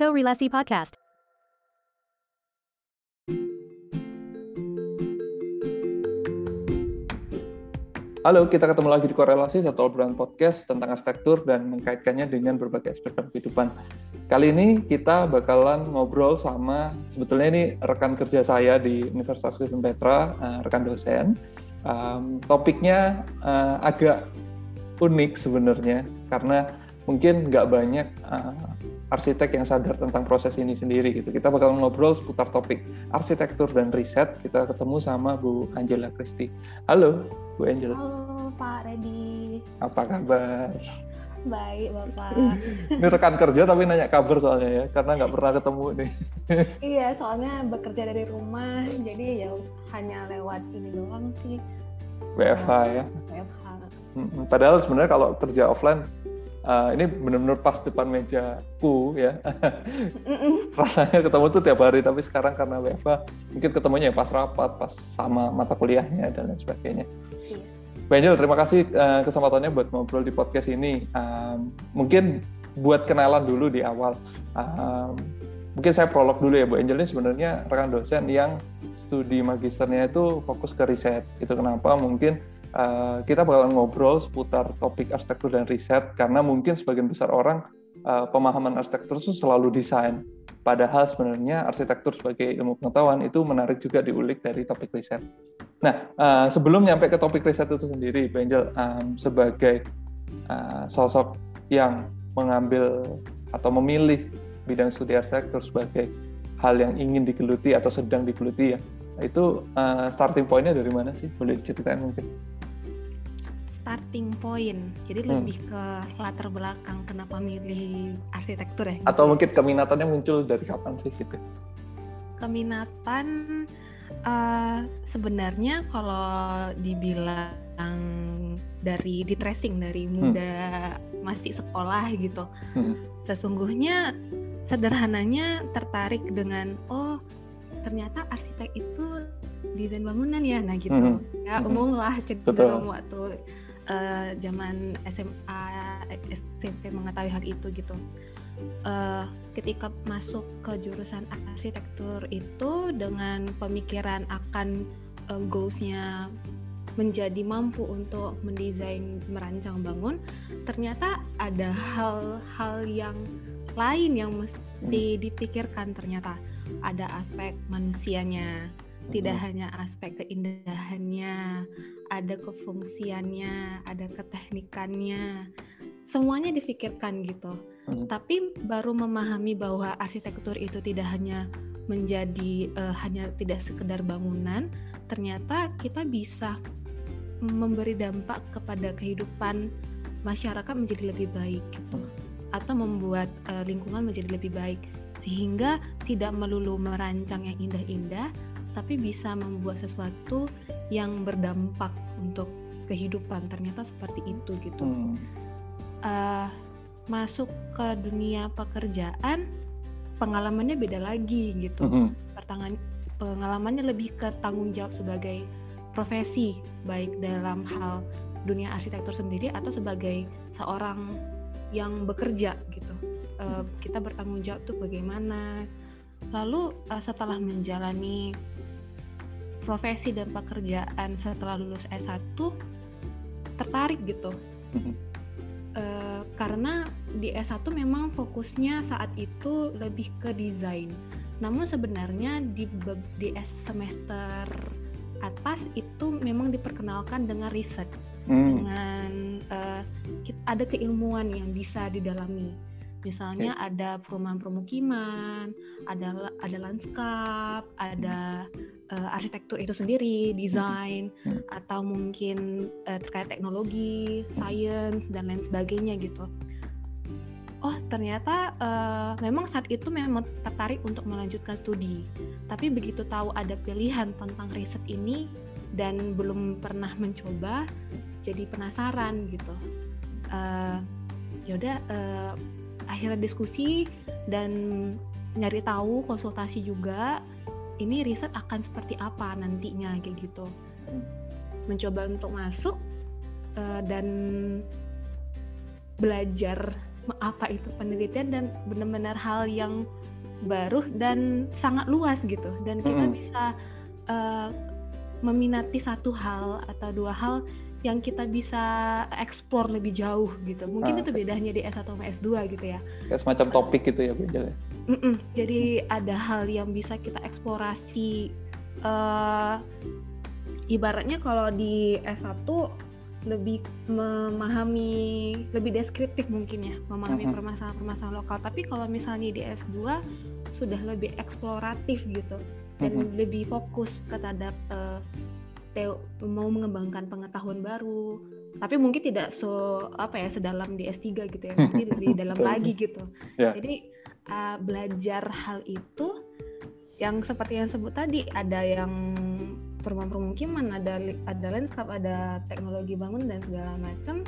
Co-Relasi Podcast. Halo, kita ketemu lagi di Korelasi, satu obrolan podcast tentang arsitektur dan mengkaitkannya dengan berbagai aspek dalam kehidupan. Kali ini kita bakalan ngobrol sama, sebetulnya ini rekan kerja saya di Universitas Kristen Petra, uh, rekan dosen. Um, topiknya uh, agak unik sebenarnya, karena mungkin nggak banyak uh, arsitek yang sadar tentang proses ini sendiri gitu. Kita bakal ngobrol seputar topik arsitektur dan riset. Kita ketemu sama Bu Angela Christie. Halo, Bu Angela. Halo Pak Redi. Apa kabar? Baik Bapak. Ini rekan kerja tapi nanya kabar soalnya ya, karena nggak pernah ketemu nih. iya, soalnya bekerja dari rumah, jadi ya hanya lewat ini doang sih. WFH ya. WFH. Padahal sebenarnya kalau kerja offline uh, ini benar-benar pas depan mejaku ya. Rasanya ketemu tuh tiap hari, tapi sekarang karena WFH mungkin ketemunya ya pas rapat, pas sama mata kuliahnya dan lain sebagainya. Iya. Bu Angel, terima kasih uh, kesempatannya buat ngobrol di podcast ini. Um, mungkin buat kenalan dulu di awal. Um, mungkin saya prolog dulu ya, Bu Angel ini sebenarnya rekan dosen yang studi magisternya itu fokus ke riset. Itu kenapa mungkin uh, kita bakalan ngobrol seputar topik arsitektur dan riset, karena mungkin sebagian besar orang uh, pemahaman arsitektur itu selalu desain. Padahal sebenarnya arsitektur sebagai ilmu pengetahuan itu menarik juga diulik dari topik riset. Nah, uh, sebelum nyampe ke topik riset itu sendiri, Bu Angel, um, sebagai uh, sosok yang mengambil atau memilih bidang studi arsitektur sebagai hal yang ingin digeluti atau sedang digeluti ya, itu uh, starting point-nya dari mana sih? Boleh diceritain mungkin? Starting point, jadi Hmm. lebih ke latar belakang kenapa milih arsitektur ya? Atau mungkin keminatannya muncul dari kapan sih gitu? keminatan eh, sebenarnya kalau dibilang dari di tracing dari muda masih sekolah gitu Hmm. sesungguhnya sederhananya tertarik dengan oh ternyata arsitek itu desain bangunan ya nah gitu Mhm. ya Mhm. umum lah cenderung waktu eh, zaman SMA SMP mengetahui hal itu gitu. Eh, ketika masuk ke jurusan arsitektur itu dengan pemikiran akan eh, goals-nya menjadi mampu untuk mendesain merancang bangun ternyata ada hal-hal yang lain yang mesti dipikirkan ternyata. Ada aspek manusianya tidak hanya aspek keindahannya ada kefungsiannya ada keteknikannya semuanya difikirkan gitu. Hmm. tapi baru memahami bahwa arsitektur itu tidak hanya menjadi eh, hanya tidak sekedar bangunan ternyata kita bisa memberi dampak kepada kehidupan masyarakat menjadi lebih baik gitu. Atau membuat eh, lingkungan menjadi lebih baik. Sehingga tidak melulu merancang yang indah-indah tapi bisa membuat sesuatu yang berdampak untuk kehidupan ternyata seperti itu gitu Hmm. eh, masuk ke dunia pekerjaan pengalamannya beda lagi gitu Mhm. pertangan pengalamannya lebih ke tanggung jawab sebagai profesi baik dalam hal dunia arsitektur sendiri atau sebagai seorang yang bekerja gitu Eh, kita bertanggung jawab tuh bagaimana lalu eh, setelah menjalani profesi dan pekerjaan setelah lulus S1 tertarik gitu. Eh, karena di S1 memang fokusnya saat itu lebih ke desain. Namun sebenarnya di di S semester atas itu memang diperkenalkan dengan riset, Hmm. dengan kit- ada keilmuan yang bisa didalami. Misalnya ada perumahan permukiman, ada ada lanskap, ada eh, arsitektur itu sendiri, desain, Hmm. atau mungkin eh, terkait teknologi, sains dan lain sebagainya gitu. Oh ternyata eh, memang saat itu memang tertarik untuk melanjutkan studi, tapi begitu tahu ada pilihan tentang riset ini dan belum pernah mencoba, jadi penasaran gitu. Eh, yaudah eh, akhirnya diskusi dan nyari tahu konsultasi juga ini riset akan seperti apa nantinya kayak gitu mencoba untuk masuk eh, dan belajar apa itu penelitian dan benar-benar hal yang baru dan sangat luas gitu dan kita mm -hmm. bisa uh, meminati satu hal atau dua hal yang kita bisa eksplor lebih jauh gitu. Mungkin ah, itu bedanya di S1 sama S2 gitu ya. Kayak semacam topik gitu ya beda ya. Mm -mm, jadi ada hal yang bisa kita eksplorasi. Uh, ibaratnya kalau di S1 lebih memahami lebih deskriptif mungkin ya memahami permasalahan-permasalahan lokal tapi kalau misalnya di S2 sudah lebih eksploratif gitu dan uh-huh. lebih fokus terhadap uh, teo mau mengembangkan pengetahuan baru tapi mungkin tidak so apa ya sedalam di S3 gitu ya mungkin lebih dalam lagi gitu yeah. jadi uh, belajar hal itu yang seperti yang sebut tadi ada yang perumahan permukiman ada ada landscape ada teknologi bangun dan segala macam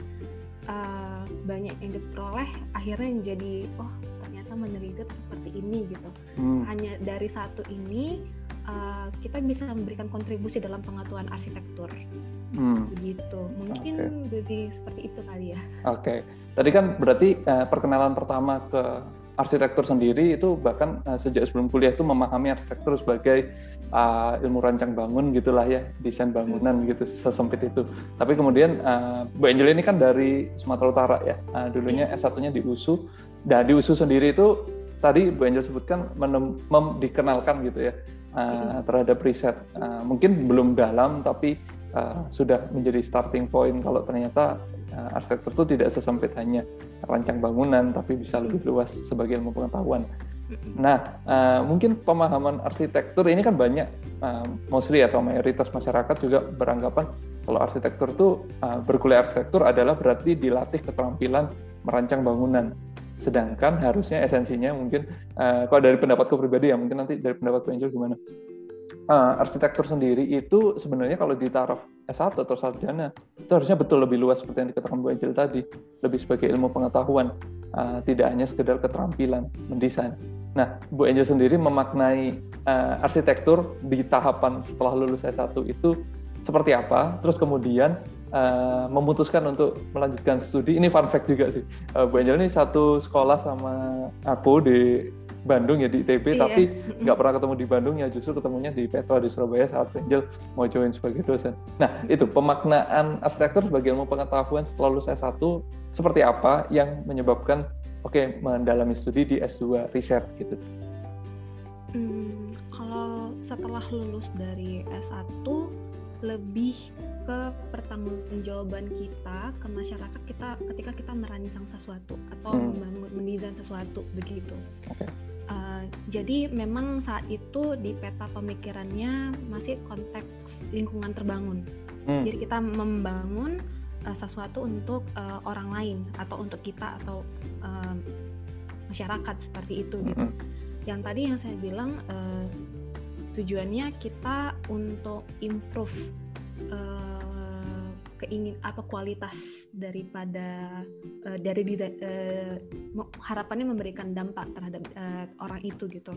uh, banyak yang diperoleh akhirnya jadi oh ternyata meneliti seperti ini gitu hmm. hanya dari satu ini uh, kita bisa memberikan kontribusi dalam pengetahuan arsitektur. Hmm. Begitu. Mungkin okay. jadi seperti itu kali ya. Oke. Okay. Tadi kan berarti uh, perkenalan pertama ke arsitektur sendiri itu bahkan uh, sejak sebelum kuliah itu memahami arsitektur sebagai uh, ilmu rancang bangun gitulah ya desain bangunan hmm. gitu sesempit itu. Tapi kemudian uh, Bu Angel ini kan dari Sumatera Utara ya. Uh, dulunya iya. S1-nya di USU. Dan di USU sendiri itu tadi Bu Angel sebutkan menem, mem, dikenalkan gitu ya uh, terhadap riset. Uh, mungkin belum dalam, tapi uh, sudah menjadi starting point kalau ternyata uh, arsitektur itu tidak sesempit hanya rancang bangunan, tapi bisa lebih luas sebagai ilmu pengetahuan. Nah, uh, mungkin pemahaman arsitektur ini kan banyak, uh, mostly atau mayoritas masyarakat juga beranggapan kalau arsitektur itu uh, berkuliah arsitektur adalah berarti dilatih keterampilan merancang bangunan. Sedangkan harusnya esensinya mungkin uh, kalau dari pendapatku pribadi ya mungkin nanti dari pendapat Angel gimana? Uh, arsitektur sendiri itu sebenarnya kalau di taraf S1 atau sarjana itu harusnya betul lebih luas seperti yang dikatakan Bu Angel tadi, lebih sebagai ilmu pengetahuan, uh, tidak hanya sekedar keterampilan mendesain. Nah, Bu Angel sendiri memaknai uh, arsitektur di tahapan setelah lulus S1 itu seperti apa? Terus kemudian uh, memutuskan untuk melanjutkan studi. Ini fun fact juga sih. Uh, Bu Angel ini satu sekolah sama aku di Bandung ya di ITB, iya. tapi nggak pernah ketemu di Bandung ya justru ketemunya di Petra di Surabaya saat Angel mau join sebagai dosen. Nah itu pemaknaan arsitektur sebagai ilmu pengetahuan setelah lulus S1 seperti apa yang menyebabkan oke okay, mendalami studi di S2 riset gitu. Hmm, kalau setelah lulus dari S1 lebih ke pertanggungjawaban kita ke masyarakat kita ketika kita merancang sesuatu atau hmm. membangun mendesain sesuatu begitu. Okay. Uh, jadi memang saat itu di peta pemikirannya masih konteks lingkungan terbangun. Hmm. Jadi kita membangun uh, sesuatu untuk uh, orang lain atau untuk kita atau uh, masyarakat seperti itu gitu. Hmm. Yang tadi yang saya bilang uh, tujuannya kita untuk improve uh, keingin apa kualitas daripada uh, dari uh, harapannya memberikan dampak terhadap uh, orang itu gitu.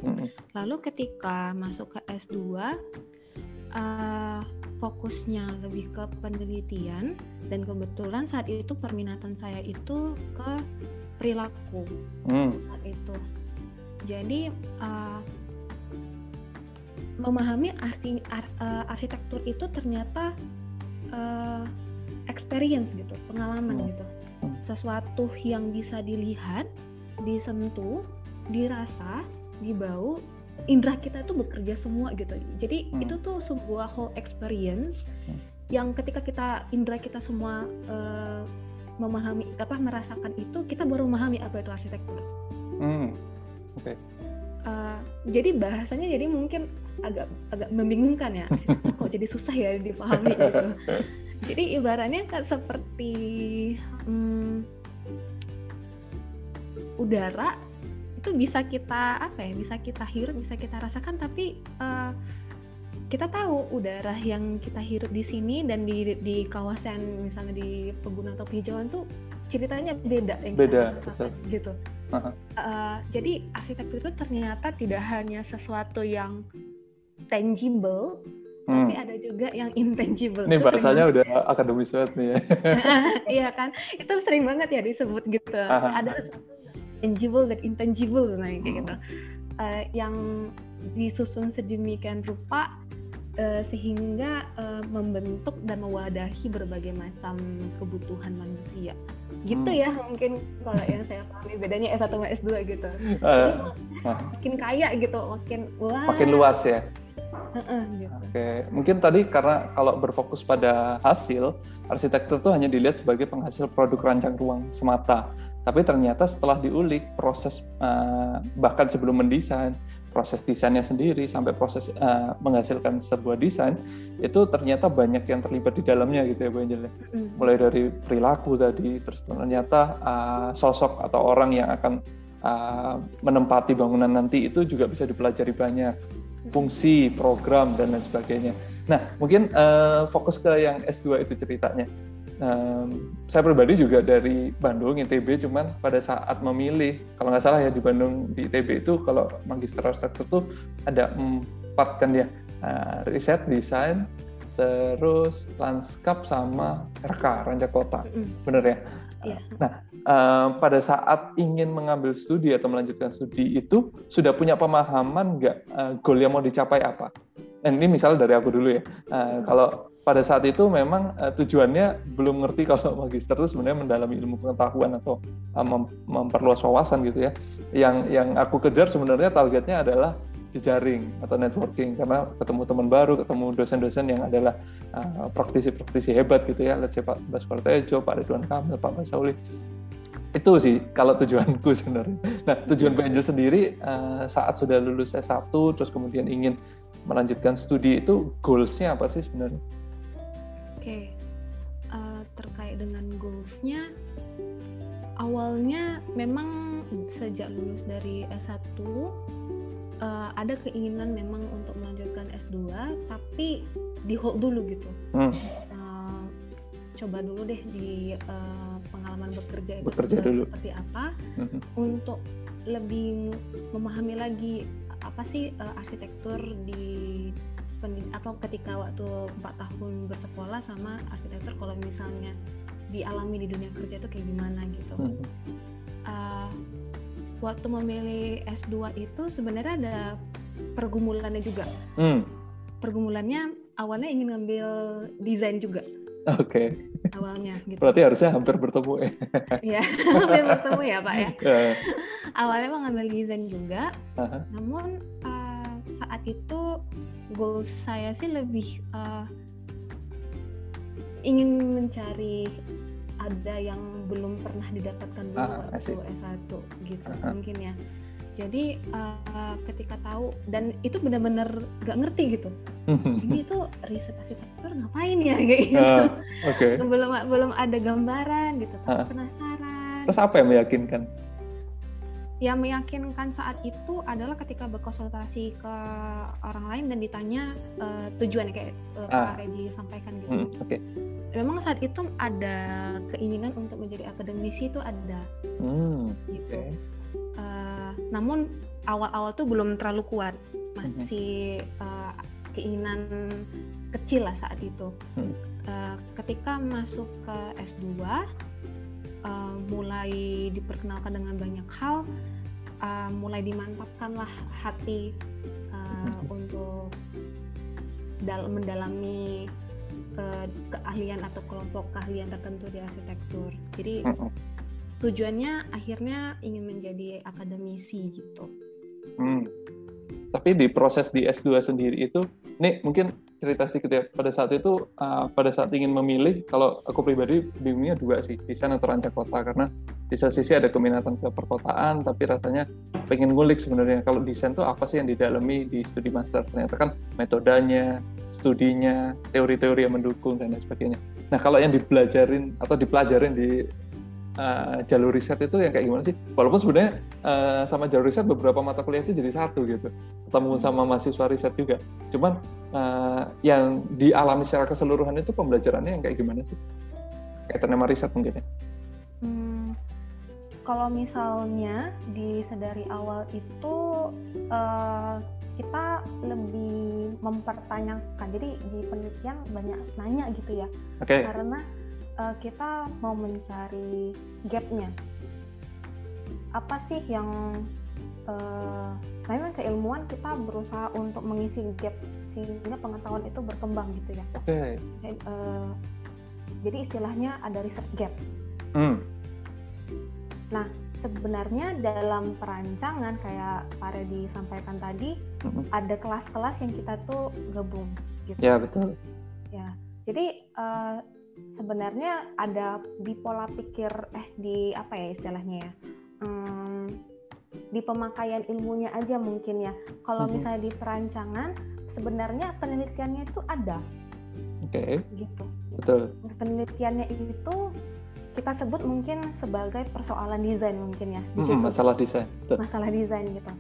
Lalu ketika masuk ke S2 uh, fokusnya lebih ke penelitian dan kebetulan saat itu perminatan saya itu ke perilaku mm. saat itu. Jadi uh, memahami arti ar, uh, arsitektur itu ternyata uh, experience gitu, pengalaman hmm. gitu. Sesuatu yang bisa dilihat, disentuh, dirasa, dibau, indera kita itu bekerja semua gitu. Jadi hmm. itu tuh sebuah whole experience hmm. yang ketika kita indera kita semua uh, memahami apa merasakan itu, kita baru memahami apa itu arsitektur. Hmm. Oke. Okay. Uh, jadi bahasanya jadi mungkin agak agak membingungkan ya. Kok jadi susah ya dipahami gitu. Jadi ibaratnya kan seperti hmm, udara itu bisa kita apa ya bisa kita hirup bisa kita rasakan tapi uh, kita tahu udara yang kita hirup di sini dan di di kawasan misalnya di pegunungan atau hijauan tuh ceritanya beda yang beda kita gitu uh, jadi arsitektur itu ternyata tidak hanya sesuatu yang tangible tapi ada juga yang intangible. Ini bahasanya udah akademis banget nih ya. Iya kan, itu sering banget ya disebut gitu. ada tangible dan intangible nah kayak gitu. Uh, yang disusun sedemikian rupa uh, sehingga uh, membentuk dan mewadahi berbagai macam kebutuhan manusia. Gitu hmm. ya mungkin kalau yang saya pahami bedanya S1 sama S2 gitu. Uh, makin kaya gitu, makin wah. Makin luas ya. Uh-uh, gitu. Oke, mungkin tadi karena kalau berfokus pada hasil, arsitektur itu hanya dilihat sebagai penghasil produk rancang ruang semata. Tapi ternyata setelah diulik proses uh, bahkan sebelum mendesain, proses desainnya sendiri sampai proses uh, menghasilkan sebuah desain itu ternyata banyak yang terlibat di dalamnya gitu ya Bu Angel. Mm. Mulai dari perilaku tadi terus ternyata uh, sosok atau orang yang akan uh, menempati bangunan nanti itu juga bisa dipelajari banyak fungsi, program dan lain sebagainya. Nah, mungkin uh, fokus ke yang S2 itu ceritanya um, saya pribadi juga dari Bandung ITB cuman pada saat memilih kalau nggak salah ya di Bandung di ITB itu kalau magister arsitektur tuh ada empat kan ya uh, riset desain terus lanskap sama RK rancang kota mm. bener ya yeah. nah uh, pada saat ingin mengambil studi atau melanjutkan studi itu sudah punya pemahaman nggak uh, goal yang mau dicapai apa ini misal dari aku dulu ya uh, kalau pada saat itu memang uh, tujuannya belum ngerti kalau magister itu sebenarnya mendalami ilmu pengetahuan atau uh, mem memperluas wawasan gitu ya. Yang yang aku kejar sebenarnya targetnya adalah jejaring atau networking karena ketemu teman baru, ketemu dosen-dosen yang adalah uh, praktisi-praktisi hebat gitu ya. Let's say Pak Baskoro Tejo, Pak Ridwan Kamil, Pak Masauli. Itu sih kalau tujuanku sebenarnya. Nah, tujuan Pak Angel sendiri uh, saat sudah lulus S1 terus kemudian ingin melanjutkan studi itu goalsnya apa sih sebenarnya? okay. uh, eh, terkait dengan goalsnya awalnya memang sejak lulus dari S1 uh, eh, ada keinginan memang untuk melanjutkan S2 tapi di hold dulu gitu hmm. uh, coba dulu deh di uh, pengalaman bekerja itu bekerja dulu. seperti apa hmm. untuk lebih memahami lagi apa sih uh, arsitektur di atau ketika waktu empat tahun bersekolah sama arsitektur kalau misalnya dialami di dunia kerja itu kayak gimana gitu. Uh, waktu memilih S2 itu sebenarnya ada pergumulannya juga. Hmm. Pergumulannya awalnya ingin ngambil desain juga. Oke. Okay. Awalnya gitu. Berarti harusnya hampir bertemu ya. Iya, hampir bertemu ya Pak ya. Yeah. Awalnya mau ngambil desain juga, uh -huh. namun uh, saat itu goal saya sih lebih uh, ingin mencari ada yang belum pernah didapatkan dulu ah, waktu S1 gitu uh -huh. mungkin ya. Jadi uh, ketika tahu dan itu benar-benar gak ngerti gitu. Ini itu riset arsitektur ngapain ya kayak gitu. Uh, okay. belum belum ada gambaran gitu. Uh. Penasaran. Terus apa yang meyakinkan? yang meyakinkan saat itu adalah ketika berkonsultasi ke orang lain dan ditanya uh, tujuan kayak uh, ah. Pak sampaikan gitu. Hmm, Oke. Okay. Memang saat itu ada keinginan untuk menjadi akademisi itu ada, hmm, gitu. Okay. Uh, namun awal-awal tuh belum terlalu kuat, masih uh, keinginan kecil lah saat itu. Hmm. Uh, ketika masuk ke S2 uh, mulai diperkenalkan dengan banyak hal, uh, mulai dimantapkanlah hati uh, untuk dalam mendalami uh, keahlian atau kelompok keahlian tertentu di arsitektur. Jadi tujuannya akhirnya ingin menjadi akademisi gitu. Hmm. Tapi di proses di S2 sendiri itu, nih mungkin cerita sedikit ya. Pada saat itu uh, pada saat ingin memilih kalau aku pribadi bingungnya dua sih desain atau rancang kota. Karena di satu sisi ada keminatan ke perkotaan tapi rasanya pengen ngulik sebenarnya. Kalau desain itu apa sih yang didalami di studi master? Ternyata kan metodenya studinya teori-teori yang mendukung dan lain sebagainya. Nah kalau yang dipelajarin atau dipelajarin di uh, jalur riset itu yang kayak gimana sih? Walaupun sebenarnya uh, sama jalur riset beberapa mata kuliah itu jadi satu gitu, ketemu hmm. sama mahasiswa riset juga. Cuman uh, yang dialami secara keseluruhan itu pembelajarannya yang kayak gimana sih? Kayak sama riset mungkin ya? Hmm, kalau misalnya di sedari awal itu uh, kita lebih mempertanyakan. Jadi di penelitian banyak nanya gitu ya. Okay. Karena uh, kita mau mencari gapnya. Apa sih yang uh, memang keilmuan kita berusaha untuk mengisi gap sehingga pengetahuan itu berkembang gitu ya. Oke. Okay. Uh, jadi istilahnya ada research gap. Hmm. Nah, sebenarnya dalam perancangan kayak Pak Redi sampaikan tadi mm-hmm. ada kelas-kelas yang kita tuh gabung gitu. Ya betul. Ya, jadi uh, sebenarnya ada di pola pikir eh di apa ya istilahnya ya um, di pemakaian ilmunya aja mungkin ya. Kalau mm-hmm. misalnya di perancangan sebenarnya penelitiannya itu ada. Oke. Okay. Gitu. Betul. Penelitiannya itu kita sebut mungkin sebagai persoalan desain mungkin ya. Hmm, masalah desain. Betul. Masalah desain gitu.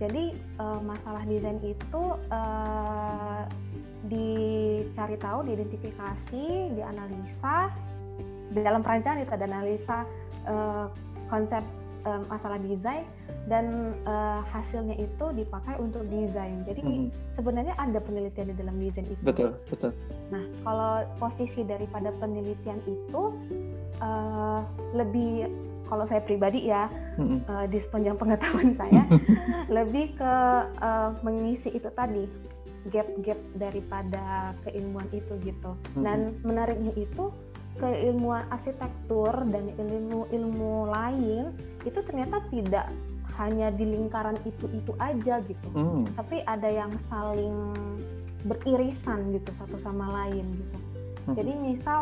Jadi uh, masalah desain itu uh, dicari tahu, diidentifikasi, dianalisa. Di dalam perancangan itu ada analisa uh, konsep uh, masalah desain dan uh, hasilnya itu dipakai untuk desain. Jadi hmm. sebenarnya ada penelitian di dalam desain itu. Betul, betul. Nah, kalau posisi daripada penelitian itu uh, lebih kalau saya pribadi ya mm-hmm. uh, di sepanjang pengetahuan saya lebih ke uh, mengisi itu tadi gap-gap daripada keilmuan itu gitu mm-hmm. dan menariknya itu keilmuan arsitektur dan ilmu-ilmu lain itu ternyata tidak hanya di lingkaran itu-itu aja gitu mm. tapi ada yang saling beririsan gitu satu sama lain gitu mm. jadi misal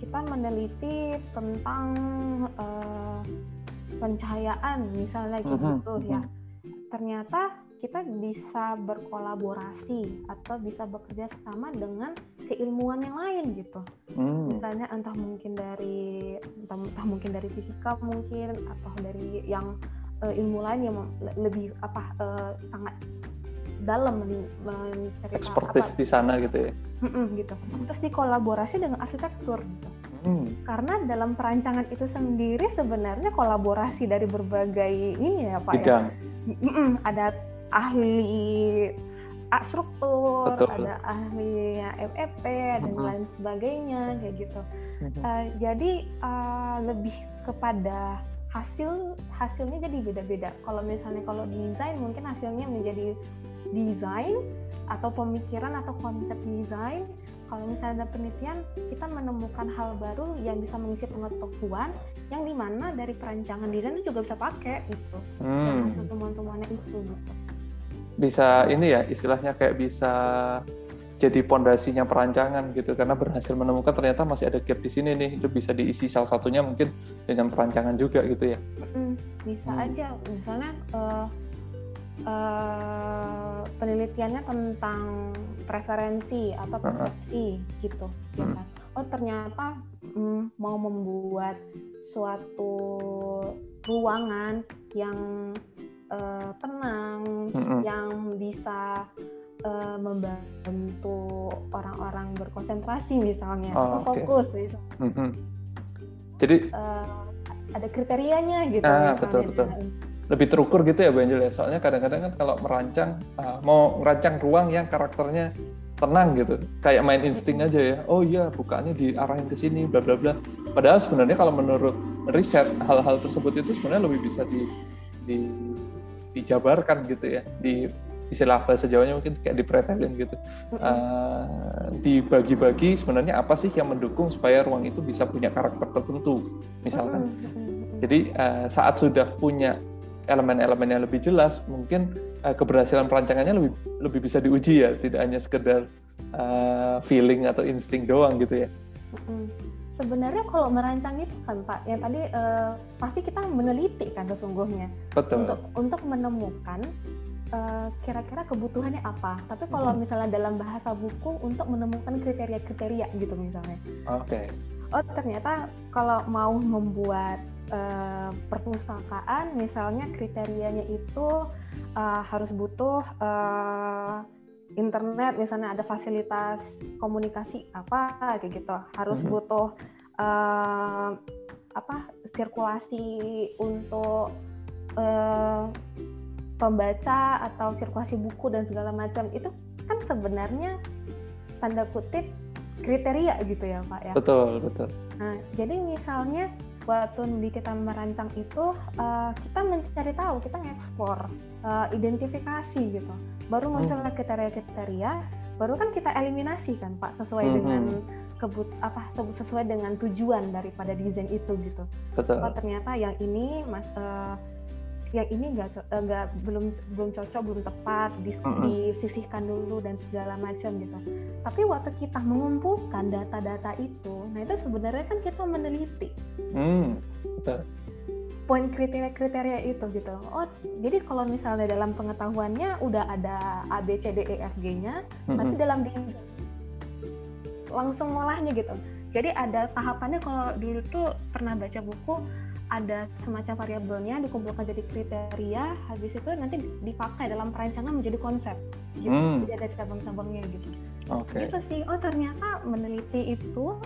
kita meneliti tentang uh, pencahayaan misalnya gitu uh -huh. ya ternyata kita bisa berkolaborasi atau bisa bekerja sama dengan keilmuan yang lain gitu hmm. misalnya entah mungkin dari entah, entah mungkin dari fisika mungkin atau dari yang uh, ilmu lain yang lebih apa uh, sangat dalam menceritakan expertise apa, di sana gitu ya mm gitu terus dikolaborasi dengan arsitektur gitu hmm. karena dalam perancangan itu sendiri sebenarnya kolaborasi dari berbagai ini ya pak Bidang. ya mm ada ahli struktur Betul. ada ahli FFP dan hmm. lain sebagainya kayak gitu uh, jadi uh, lebih kepada hasil hasilnya jadi beda-beda kalau misalnya kalau desain mungkin hasilnya menjadi desain atau pemikiran atau konsep desain kalau misalnya ada penelitian kita menemukan hal baru yang bisa mengisi pengetahuan yang di mana dari perancangan desain itu juga bisa pakai gitu hmm. dan temuan-temuannya itu gitu bisa ini ya istilahnya kayak bisa jadi pondasinya perancangan gitu karena berhasil menemukan ternyata masih ada gap di sini nih itu bisa diisi salah satunya mungkin dengan perancangan juga gitu ya hmm, bisa hmm. aja misalnya uh, uh, penelitiannya tentang preferensi atau persepsi uh -huh. gitu, ya kan? Oh ternyata mm, mau membuat suatu ruangan yang uh, tenang, -huh. yang bisa uh, membantu orang-orang berkonsentrasi misalnya, oh, atau okay. fokus misalnya. Uh -huh. Jadi uh, ada kriterianya gitu. Ah, betul betul lebih terukur gitu ya Bu Angel ya. Soalnya kadang-kadang kan kalau merancang uh, mau merancang ruang yang karakternya tenang gitu. Kayak main insting aja ya. Oh iya, bukaannya diarahin ke sini bla bla bla. Padahal sebenarnya kalau menurut riset hal-hal tersebut itu sebenarnya lebih bisa di, di dijabarkan gitu ya. Di istilah bahasa Jawanya mungkin kayak dipretelin gitu. Uh, dibagi-bagi sebenarnya apa sih yang mendukung supaya ruang itu bisa punya karakter tertentu misalkan. Jadi uh, saat sudah punya elemen-elemen yang lebih jelas, mungkin uh, keberhasilan perancangannya lebih lebih bisa diuji ya, tidak hanya sekedar uh, feeling atau insting doang gitu ya. Sebenarnya kalau merancang itu kan Pak, yang tadi uh, pasti kita meneliti kan sesungguhnya Betul. untuk untuk menemukan kira-kira uh, kebutuhannya apa. Tapi kalau hmm. misalnya dalam bahasa buku untuk menemukan kriteria-kriteria gitu misalnya. Oke. Okay. Oh ternyata kalau mau membuat uh, perpustakaan misalnya kriterianya itu uh, harus butuh uh, internet misalnya ada fasilitas komunikasi apa kayak gitu harus mm -hmm. butuh uh, apa sirkulasi untuk uh, pembaca atau sirkulasi buku dan segala macam itu kan sebenarnya tanda kutip kriteria gitu ya Pak ya. Betul, betul. Nah, jadi misalnya waktu di kita merancang itu uh, kita mencari tahu, kita ngeksplor, uh, identifikasi gitu. Baru muncul hmm. kriteria-kriteria, baru kan kita eliminasi kan Pak sesuai hmm. dengan kebut apa sesuai dengan tujuan daripada desain itu gitu. Betul. Oh ternyata yang ini mas uh, yang ini nggak nggak belum belum cocok belum tepat dis, mm-hmm. disisihkan dulu dan segala macam gitu tapi waktu kita mengumpulkan data-data itu nah itu sebenarnya kan kita meneliti mm, betul poin kriteria-kriteria itu gitu oh jadi kalau misalnya dalam pengetahuannya udah ada A B C D E F G-nya mm-hmm. tapi dalam di langsung ngolahnya gitu jadi ada tahapannya kalau dulu tuh pernah baca buku ada semacam variabelnya dikumpulkan jadi kriteria habis itu nanti dipakai dalam perancangan menjadi konsep gitu hmm. jadi ada cabang-cabangnya gitu okay. itu sih oh ternyata meneliti itu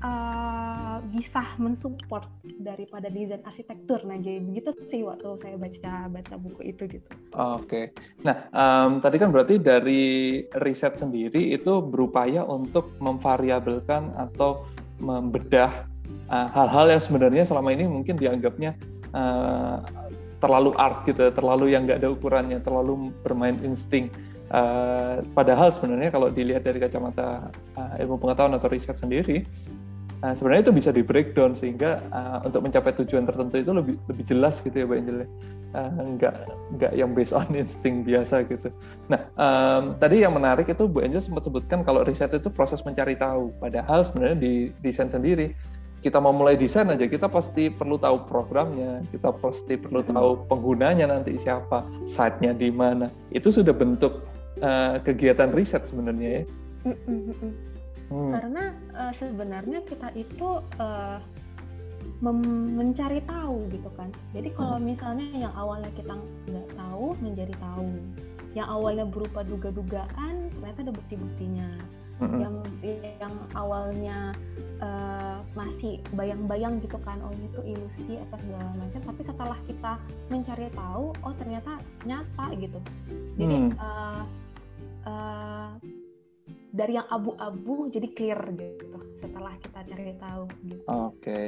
uh, bisa mensupport daripada desain arsitektur nah jadi begitu sih waktu saya baca baca buku itu gitu oke okay. nah um, tadi kan berarti dari riset sendiri itu berupaya untuk memvariabelkan atau membedah Eh, hal-hal uh, yang sebenarnya selama ini mungkin dianggapnya uh, terlalu art gitu, terlalu yang nggak ada ukurannya, terlalu bermain insting. Uh, padahal sebenarnya kalau dilihat dari kacamata uh, ilmu pengetahuan atau riset sendiri, uh, sebenarnya itu bisa di breakdown sehingga uh, untuk mencapai tujuan tertentu itu lebih lebih jelas gitu ya, Mbak Angel. Uh, nggak nggak yang based on insting biasa gitu. Nah, um, tadi yang menarik itu Bu Angel sempat sebutkan kalau riset itu proses mencari tahu. Padahal sebenarnya di desain sendiri kita mau mulai desain aja kita pasti perlu tahu programnya, kita pasti perlu tahu penggunanya nanti siapa, site-nya di mana. Itu sudah bentuk uh, kegiatan riset sebenarnya ya. Hmm. Karena uh, sebenarnya kita itu uh, mencari tahu gitu kan. Jadi kalau hmm. misalnya yang awalnya kita nggak tahu menjadi tahu, yang awalnya berupa duga-dugaan ternyata ada bukti-buktinya hmm yang yang awalnya uh, masih bayang-bayang gitu kan oh itu ilusi apa segala macam tapi setelah kita mencari tahu oh ternyata nyata gitu jadi mm. uh, uh, dari yang abu-abu jadi clear gitu setelah kita cari tahu gitu. Oke. Okay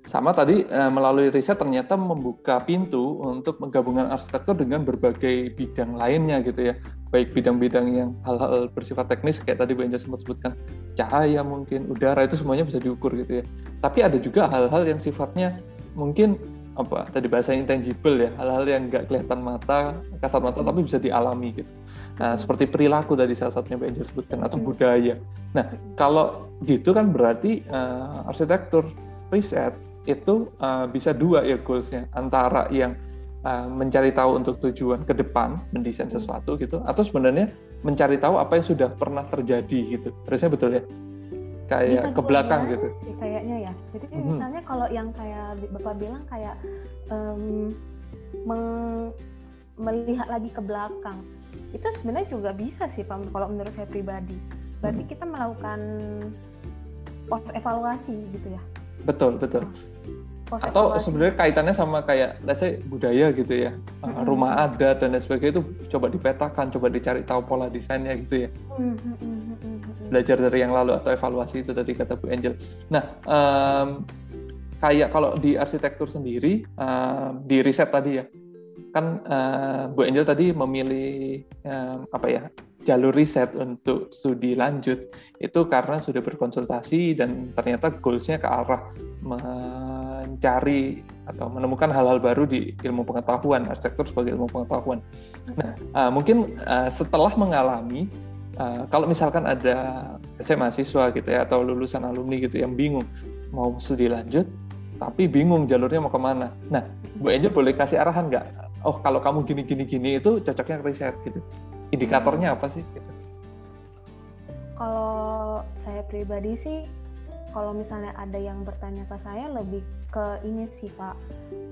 sama tadi eh, melalui riset ternyata membuka pintu untuk menggabungkan arsitektur dengan berbagai bidang lainnya gitu ya baik bidang-bidang yang hal-hal bersifat teknis kayak tadi Bu Enja sempat sebutkan cahaya mungkin udara itu semuanya bisa diukur gitu ya tapi ada juga hal-hal yang sifatnya mungkin apa tadi bahasa intangible ya hal-hal yang nggak kelihatan mata kasat mata tapi bisa dialami gitu nah seperti perilaku tadi salah satunya Bu Enja sebutkan atau budaya. Nah kalau gitu kan berarti uh, arsitektur riset itu uh, bisa dua ya goalsnya. Antara yang uh, mencari tahu untuk tujuan ke depan mendesain hmm. sesuatu gitu atau sebenarnya mencari tahu apa yang sudah pernah terjadi gitu. Harusnya betul ya? Kayak bisa ke belakang gitu. kayaknya ya. Jadi hmm. misalnya kalau yang kayak bapak bilang kayak um, melihat lagi ke belakang itu sebenarnya juga bisa sih pak kalau menurut saya pribadi. Berarti hmm. kita melakukan post evaluasi gitu ya? Betul betul. Atau sebenarnya kaitannya sama kayak let's say budaya gitu ya. Mm-hmm. rumah adat dan lain sebagainya itu coba dipetakan coba dicari tahu pola desainnya gitu ya. Mm-hmm. belajar dari yang lalu atau evaluasi itu tadi kata Bu Angel. Nah um, kayak kalau di arsitektur sendiri um, di riset tadi ya kan uh, Bu Angel tadi memilih um, apa ya jalur riset untuk studi lanjut itu karena sudah berkonsultasi dan ternyata goalsnya ke arah mencari atau menemukan hal-hal baru di ilmu pengetahuan arsitektur sebagai ilmu pengetahuan. Nah, uh, mungkin uh, setelah mengalami uh, kalau misalkan ada saya mahasiswa gitu ya atau lulusan alumni gitu yang bingung mau studi lanjut tapi bingung jalurnya mau ke mana. Nah, Bu Angel boleh kasih arahan nggak? Oh, kalau kamu gini gini gini itu cocoknya riset gitu indikatornya apa sih gitu? Kalau saya pribadi sih, kalau misalnya ada yang bertanya ke saya lebih ke ini sih Pak,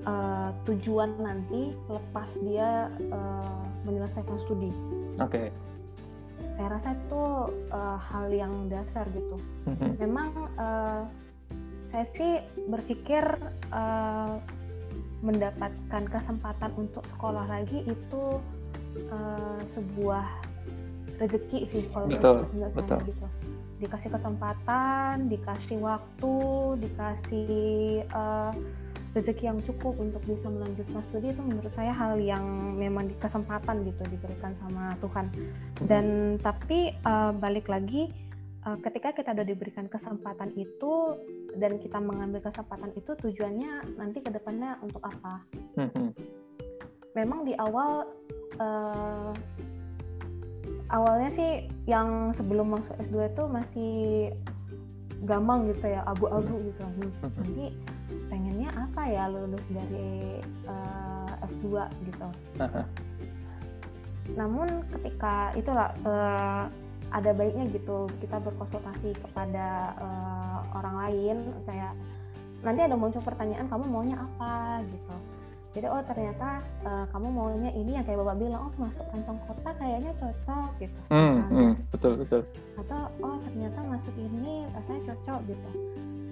uh, tujuan nanti lepas dia uh, menyelesaikan studi. Oke. Okay. Saya rasa itu uh, hal yang dasar gitu. Mm-hmm. Memang uh, saya sih berpikir uh, mendapatkan kesempatan untuk sekolah lagi itu uh, sebuah rezeki sih kalau betul, betul. gitu dikasih kesempatan dikasih waktu dikasih uh, rezeki yang cukup untuk bisa melanjutkan studi itu menurut saya hal yang memang di kesempatan gitu diberikan sama Tuhan dan tapi uh, balik lagi uh, ketika kita sudah diberikan kesempatan itu dan kita mengambil kesempatan itu tujuannya nanti ke depannya untuk apa? Memang di awal uh, awalnya sih yang sebelum masuk S2 itu masih gampang gitu ya abu-abu gitu. Nanti pengennya apa ya lulus dari uh, eh, S2 gitu. Namun ketika itulah uh, ada baiknya gitu kita berkonsultasi kepada uh, orang lain kayak nanti ada muncul pertanyaan kamu maunya apa? gitu. Jadi oh ternyata uh, kamu maunya ini yang kayak bapak bilang oh masuk kantong kota kayaknya cocok gitu. Hmm, hmm, betul betul. atau oh ternyata masuk ini rasanya cocok gitu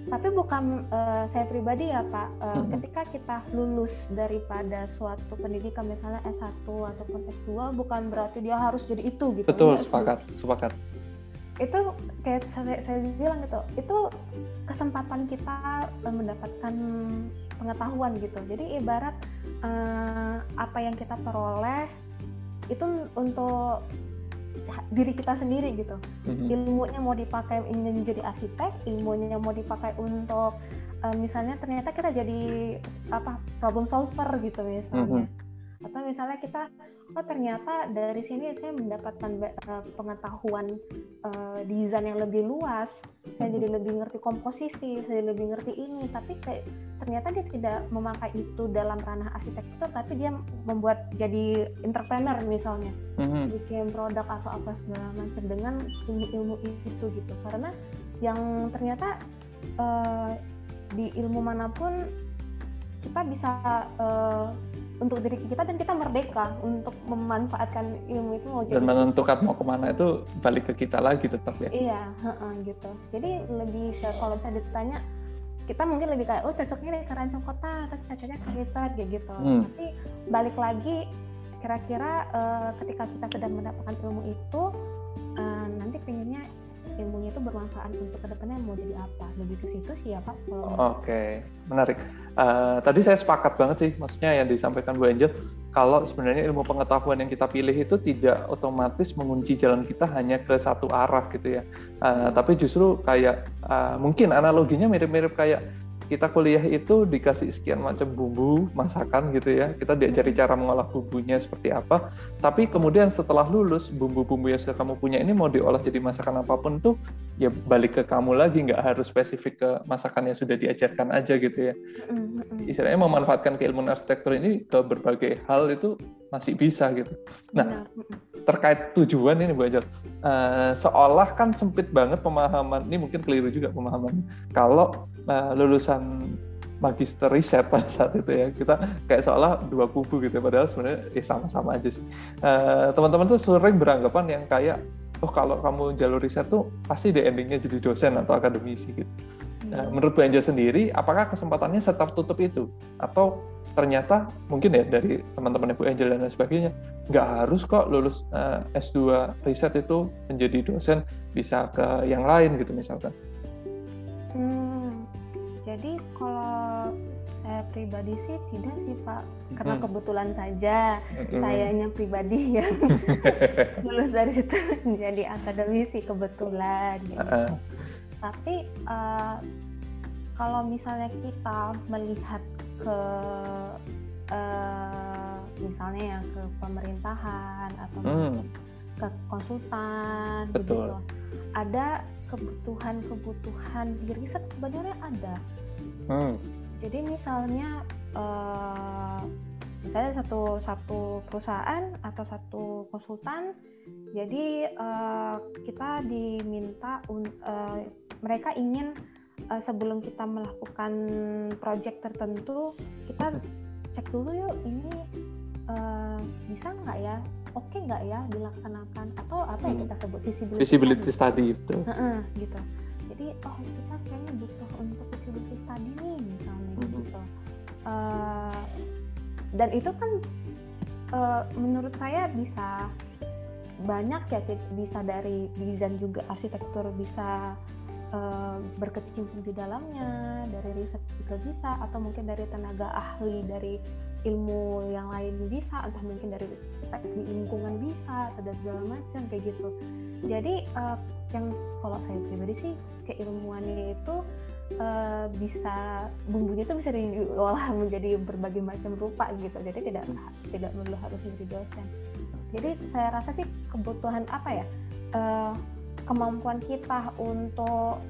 tapi bukan uh, saya pribadi ya Pak, uh, hmm. ketika kita lulus daripada suatu pendidikan misalnya S1 ataupun S2 bukan berarti dia harus jadi itu gitu. Betul, ya, sepakat, sepakat. Itu kayak saya, saya bilang gitu, itu kesempatan kita uh, mendapatkan pengetahuan gitu. Jadi ibarat uh, apa yang kita peroleh itu untuk diri kita sendiri gitu. Mm-hmm. Ilmunya mau dipakai ingin jadi arsitek, ilmunya mau dipakai untuk uh, misalnya ternyata kita jadi apa problem solver gitu misalnya. Mm-hmm. Atau misalnya kita oh ternyata dari sini saya mendapatkan uh, pengetahuan uh, desain yang lebih luas saya jadi lebih ngerti komposisi saya lebih ngerti ini. Tapi kayak ternyata dia tidak memakai itu dalam ranah arsitektur tapi dia membuat jadi entrepreneur misalnya. Mm-hmm. bikin produk atau apa segala macam dengan ilmu-ilmu itu gitu. Karena yang ternyata uh, di ilmu mana pun kita bisa uh, untuk diri kita dan kita merdeka untuk memanfaatkan ilmu itu mau dan menentukan mau ke mana itu balik ke kita lagi tetap ya. Iya gitu. Jadi lebih ke kalau saya ditanya kita mungkin lebih kayak oh cocoknya di kerancang kota atau cocoknya ke riset gitu. Hmm. tapi balik lagi kira-kira uh, ketika kita sudah mendapatkan ilmu itu uh, nanti pengennya ilmunya itu bermanfaat untuk ke depannya mau jadi apa lebih ke situ sih ya Pak. Oke, okay. menarik. Uh, tadi saya sepakat banget sih, maksudnya yang disampaikan Bu Angel, kalau sebenarnya ilmu pengetahuan yang kita pilih itu tidak otomatis mengunci jalan kita hanya ke satu arah gitu ya. Uh, hmm. Tapi justru kayak uh, mungkin analoginya mirip-mirip kayak kita kuliah itu dikasih sekian macam bumbu masakan gitu ya. Kita diajari cara mengolah bumbunya seperti apa. Tapi kemudian setelah lulus bumbu-bumbu yang sudah kamu punya ini mau diolah jadi masakan apa pun tuh ya balik ke kamu lagi. Nggak harus spesifik ke masakan yang sudah diajarkan aja gitu ya. Istilahnya memanfaatkan keilmuan arsitektur ini ke berbagai hal itu masih bisa gitu. Nah terkait tujuan ini Bu Ajal uh, seolah kan sempit banget pemahaman ini mungkin keliru juga pemahaman kalau uh, lulusan magister riset pada saat itu ya. Kita kayak seolah dua kubu gitu padahal sebenarnya ya sama-sama aja sih. Uh, teman-teman tuh sering beranggapan yang kayak oh kalau kamu jalur riset tuh pasti di endingnya jadi dosen atau akademisi gitu. Nah, menurut Bu Angel sendiri apakah kesempatannya tutup itu? Atau ternyata mungkin ya dari teman-teman Bu Angel dan lain sebagainya nggak harus kok lulus uh, S2 riset itu menjadi dosen bisa ke yang lain gitu misalkan jadi kalau saya pribadi sih tidak sih Pak, karena hmm. kebetulan saja hmm. sayanya pribadi yang lulus dari situ menjadi akademisi kebetulan. Gitu. Uh. Tapi uh, kalau misalnya kita melihat ke uh, misalnya ya ke pemerintahan atau hmm. ke konsultan, gitu Betul. gitu, ada kebutuhan-kebutuhan di riset sebenarnya ada. Hmm. Jadi misalnya uh, misalnya satu satu perusahaan atau satu konsultan, jadi uh, kita diminta uh, mereka ingin uh, sebelum kita melakukan project tertentu kita cek dulu yuk ini uh, bisa nggak ya oke okay nggak ya dilaksanakan? Atau apa yang kita sebut visibility, visibility study, itu uh -uh, gitu. Jadi oh kita kayaknya butuh untuk visibility study nih misalnya hmm. gitu. Uh, dan itu kan uh, menurut saya bisa banyak ya bisa dari desain juga arsitektur bisa uh, berkecimpung di dalamnya dari riset juga bisa atau mungkin dari tenaga ahli dari ilmu yang lain bisa entah mungkin dari teknik lingkungan bisa atau segala macam kayak gitu. Jadi uh, yang kalau saya pribadi sih keilmuannya itu uh, bisa bumbunya itu bisa diolah menjadi berbagai macam rupa gitu. Jadi tidak tidak perlu harus menjadi dosen. Jadi saya rasa sih kebutuhan apa ya? Uh, kemampuan kita untuk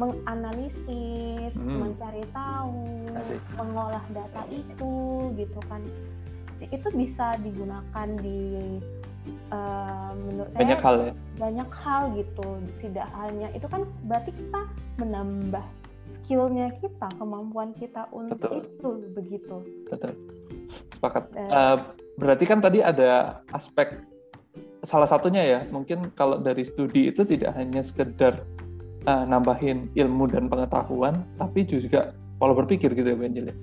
menganalisis, hmm. mencari tahu, Asik. mengolah data itu, gitu kan, itu bisa digunakan di uh, menurut banyak saya hal ya banyak hal gitu, tidak hanya itu kan berarti kita menambah skillnya kita, kemampuan kita untuk Betul. itu begitu. Betul, sepakat. Uh, uh, berarti kan tadi ada aspek salah satunya ya, mungkin kalau dari studi itu tidak hanya sekedar uh, nambahin ilmu dan pengetahuan, tapi juga pola berpikir gitu ya, Bu Angel ya.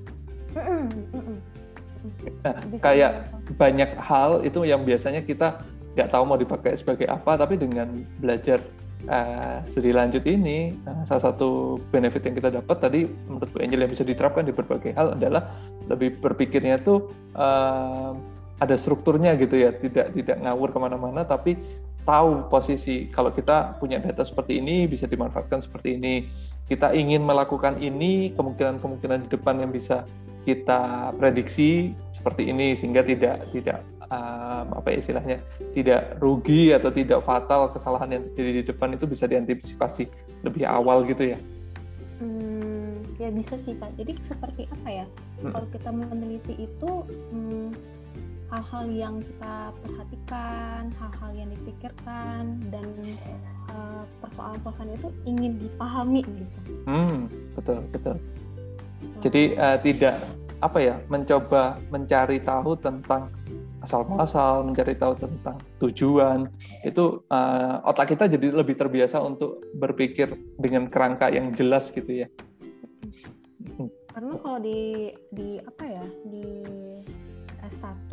Nah, kayak banyak hal itu yang biasanya kita nggak tahu mau dipakai sebagai apa, tapi dengan belajar uh, studi lanjut ini, uh, salah satu benefit yang kita dapat tadi menurut Bu Angel yang bisa diterapkan di berbagai hal adalah lebih berpikirnya tuh uh, ada strukturnya gitu ya, tidak tidak ngawur ke mana-mana, tapi tahu posisi kalau kita punya data seperti ini bisa dimanfaatkan seperti ini kita ingin melakukan ini kemungkinan-kemungkinan di depan yang bisa kita prediksi seperti ini sehingga tidak tidak um, apa ya istilahnya tidak rugi atau tidak fatal kesalahan yang terjadi di depan itu bisa diantisipasi lebih awal gitu ya. Hmm, ya bisa sih pak. Jadi seperti apa ya? Hmm. Kalau kita meneliti itu hmm, hal-hal yang kita perhatikan, hal-hal yang dipikirkan, dan uh, persoalan-persoalan itu ingin dipahami gitu. Hmm, betul betul. Jadi uh, tidak apa ya mencoba mencari tahu tentang asal muasal, mencari tahu tentang tujuan itu uh, otak kita jadi lebih terbiasa untuk berpikir dengan kerangka yang jelas gitu ya. Karena kalau di di apa ya di S1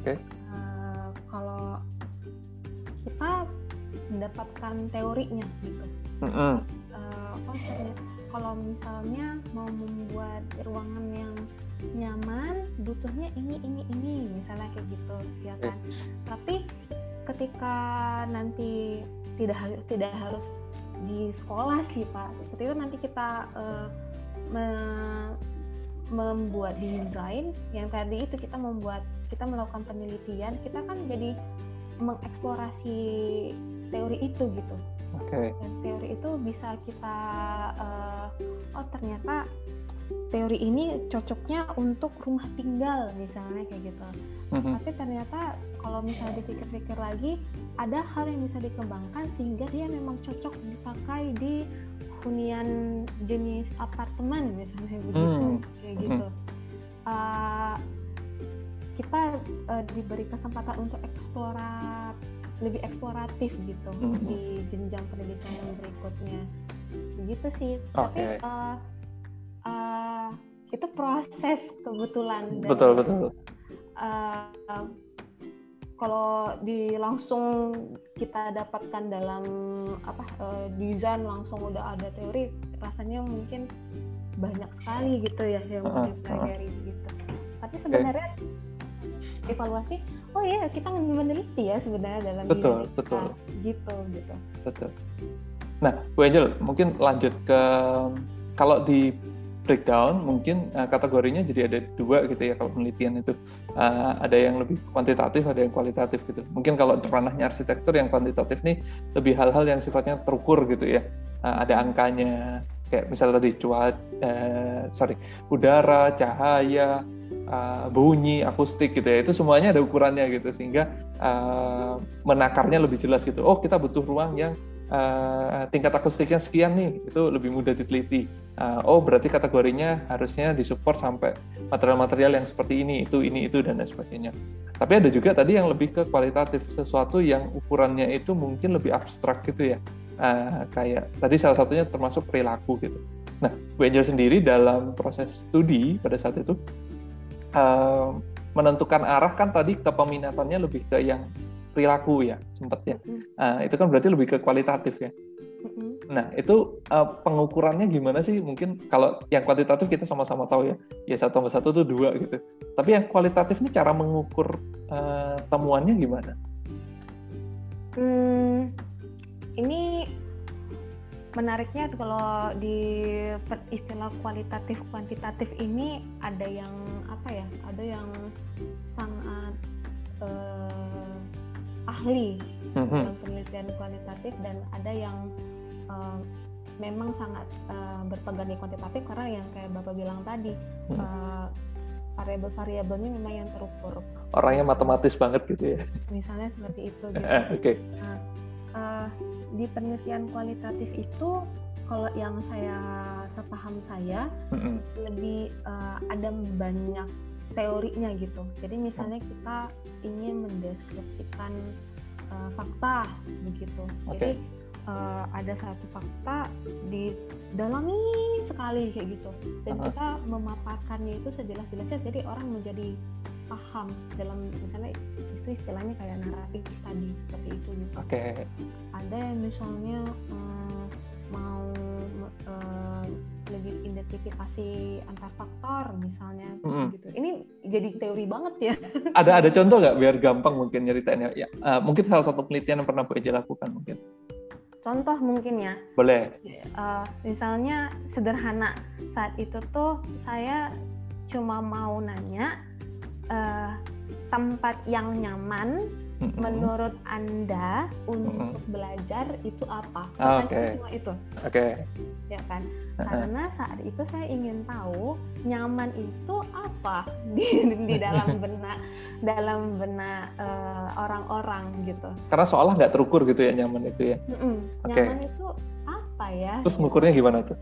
okay. uh, eh, kalau kita mendapatkan teorinya gitu mm-hmm. uh, kalau misalnya mau membuat ruangan yang nyaman butuhnya ini ini ini misalnya kayak gitu ya kan tapi ketika nanti tidak harus tidak harus di sekolah sih pak seperti itu nanti kita uh, me membuat desain yang tadi itu kita membuat kita melakukan penelitian kita kan jadi mengeksplorasi teori itu gitu okay. dan teori itu bisa kita uh, oh ternyata teori ini cocoknya untuk rumah tinggal misalnya kayak gitu mm-hmm. tapi ternyata kalau misalnya dipikir-pikir lagi ada hal yang bisa dikembangkan sehingga dia memang cocok dipakai di hunian jenis apartemen misalnya begitu hmm. kayak hmm. gitu uh, kita uh, diberi kesempatan untuk eksplorat lebih eksploratif gitu hmm. di jenjang pendidikan yang berikutnya begitu sih okay. tapi uh, uh, itu proses kebetulan betul betul uh, kalau di langsung kita dapatkan dalam apa uh, desain langsung udah ada teori rasanya mungkin banyak sekali gitu ya yang uh, dipelajari uh, gitu. Tapi sebenarnya okay. evaluasi oh iya kita meneliti ya sebenarnya dalam betul diri betul. gitu gitu. Betul. Nah Bu Angel mungkin lanjut ke kalau di breakdown mungkin uh, kategorinya jadi ada dua gitu ya kalau penelitian itu. Uh, ada yang lebih kuantitatif ada yang kualitatif gitu. Mungkin kalau ranahnya arsitektur yang kuantitatif nih lebih hal-hal yang sifatnya terukur gitu ya. Uh, ada angkanya kayak misalnya tadi cuaca uh, sorry udara cahaya uh, bunyi akustik gitu ya. Itu semuanya ada ukurannya gitu sehingga uh, menakarnya lebih jelas gitu. Oh kita butuh ruang yang uh, tingkat akustiknya sekian nih. Itu lebih mudah diteliti uh, oh berarti kategorinya harusnya disupport sampai material-material yang seperti ini itu ini itu dan lain sebagainya tapi ada juga tadi yang lebih ke kualitatif sesuatu yang ukurannya itu mungkin lebih abstrak gitu ya uh, kayak tadi salah satunya termasuk perilaku gitu Nah, Bu Angel sendiri dalam proses studi pada saat itu uh, menentukan arah kan tadi kepeminatannya lebih ke yang perilaku ya sempat ya. Uh, itu kan berarti lebih ke kualitatif ya. Nah, itu uh, pengukurannya gimana sih? Mungkin kalau yang kuantitatif kita sama-sama tahu ya, ya satu tambah satu itu dua gitu. Tapi yang kualitatif ini cara mengukur uh, temuannya gimana? Hmm, ini menariknya kalau di istilah kualitatif kuantitatif ini ada yang apa ya? Ada yang sangat uh, ahli mm -hmm. dalam penelitian kualitatif dan ada yang uh, memang sangat uh, berpegang di kuantitatif karena yang kayak bapak bilang tadi hmm. uh, variabel-variabelnya memang yang terukur. Orangnya matematis banget gitu ya. Misalnya seperti itu. Gitu. Oke. Okay. Nah, uh, di penelitian kualitatif itu kalau yang saya sepaham saya mm-hmm. lebih uh, ada banyak teorinya gitu. Jadi misalnya kita ingin mendeskripsikan uh, fakta begitu. Okay. Jadi uh, ada satu fakta di dalami sekali kayak gitu dan uh-huh. kita memaparkannya itu sejelas-jelasnya jadi orang menjadi paham dalam misalnya itu istilahnya kayak naratif tadi seperti itu gitu. Oke. Okay. Ada yang misalnya um, mau uh, lebih identifikasi antar faktor misalnya mm-hmm. gitu. Ini jadi teori banget ya. Ada ada contoh nggak biar gampang mungkin nyeritainnya? Ya, uh, mungkin salah satu penelitian yang pernah Bu Eja lakukan mungkin contoh mungkin ya. Boleh. Uh, misalnya sederhana saat itu tuh saya cuma mau nanya uh, tempat yang nyaman mm-hmm. menurut anda untuk mm-hmm. belajar itu apa? Oh, Oke. Okay. Cuma itu. Oke. Okay. Ya kan. Karena saat itu saya ingin tahu nyaman itu apa di di dalam benak dalam benak uh, orang-orang gitu. Karena seolah nggak terukur gitu ya nyaman itu ya. Mm-mm. Okay. Nyaman itu apa ya? Terus ngukurnya gimana tuh?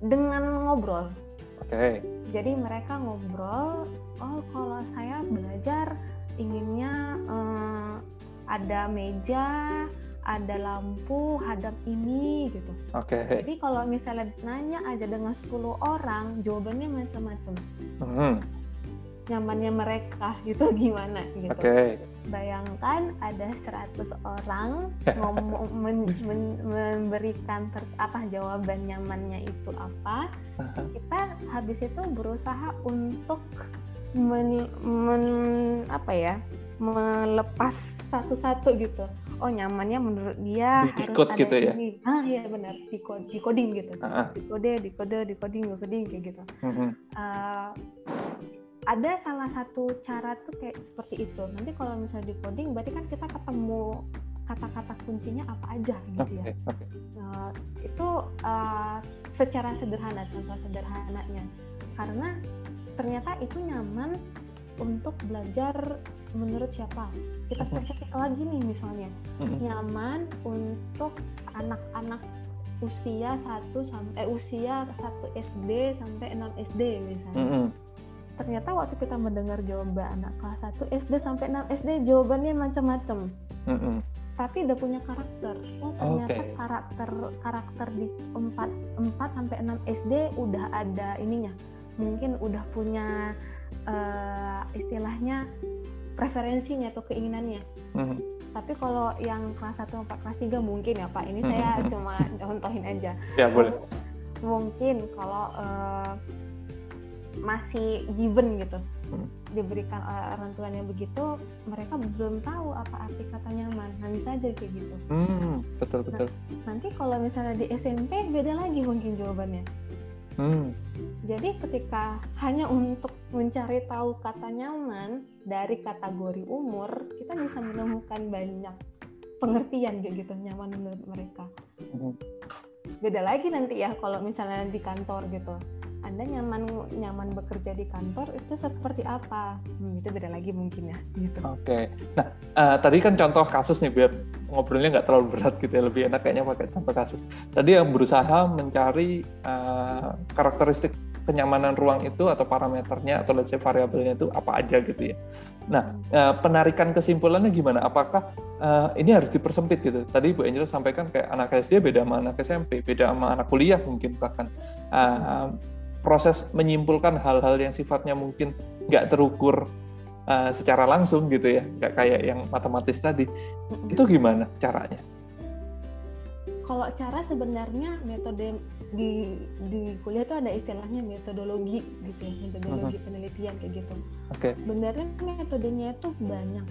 Dengan ngobrol. Oke. Okay. Jadi mereka ngobrol, oh kalau saya belajar inginnya uh, ada meja, ada lampu hadap ini gitu. Oke. Okay. Jadi kalau misalnya nanya aja dengan 10 orang, jawabannya macam-macam. Hmm. Nyamannya mereka gitu gimana gitu. Oke. Okay. Bayangkan ada 100 orang ngomong men, men, memberikan ter, apa jawaban nyamannya itu apa. Kita habis itu berusaha untuk men, men apa ya? melepas satu-satu gitu oh nyamannya menurut dia di harus ada gitu ya? ini. ya ah iya benar di di coding gitu uh-huh. di kode di kode di coding di coding kayak gitu uh-huh. uh, ada salah satu cara tuh kayak seperti itu nanti kalau misalnya di coding berarti kan kita ketemu kata-kata kuncinya apa aja gitu okay, ya okay. Uh, itu uh, secara sederhana contoh sederhananya karena ternyata itu nyaman untuk belajar menurut siapa. Kita spesifik lagi nih misalnya. Nyaman untuk anak-anak usia 1 sampai eh, usia 1 SD sampai 6 SD misalnya. Ternyata waktu kita mendengar jawaban anak kelas 1 SD sampai 6 SD jawabannya macam-macam. Tapi udah punya karakter. Oh ternyata okay. karakter karakter di 4 4 sampai 6 SD udah ada ininya mungkin udah punya uh, istilahnya preferensinya atau keinginannya. Mm-hmm. Tapi kalau yang kelas 1 4 kelas 3 mungkin ya Pak, ini mm-hmm. saya cuma contohin aja. Ya, boleh. Mungkin kalau uh, masih given gitu. Mm. Diberikan orang tuanya begitu, mereka belum tahu apa arti kata nyaman. Nah, bisa aja kayak gitu. Hmm, betul betul. Nah, nanti kalau misalnya di SMP beda lagi mungkin jawabannya. Hmm. Jadi ketika hanya untuk mencari tahu kata nyaman dari kategori umur, kita bisa menemukan banyak pengertian gitu nyaman menurut mereka. Hmm. Beda lagi nanti ya kalau misalnya di kantor gitu. Anda nyaman nyaman bekerja di kantor itu seperti apa? Hmm, itu beda lagi mungkin ya. Gitu. Oke. Okay. Nah, uh, tadi kan contoh kasus nih biar ngobrolnya nggak terlalu berat gitu ya, lebih enak kayaknya pakai contoh kasus. Tadi yang berusaha mencari uh, karakteristik kenyamanan ruang itu atau parameternya atau let's say variabelnya itu apa aja gitu ya. Nah, uh, penarikan kesimpulannya gimana? Apakah uh, ini harus dipersempit gitu? Tadi Bu Angel sampaikan kayak anak SD beda sama anak SMP, beda sama anak kuliah mungkin bahkan uh, proses menyimpulkan hal-hal yang sifatnya mungkin nggak terukur uh, secara langsung gitu ya, nggak kayak yang matematis tadi. Itu gimana caranya? kalau cara sebenarnya metode di di kuliah itu ada istilahnya metodologi gitu ya metodologi uh-huh. penelitian kayak gitu. Oke. Okay. Sebenarnya metodenya itu banyak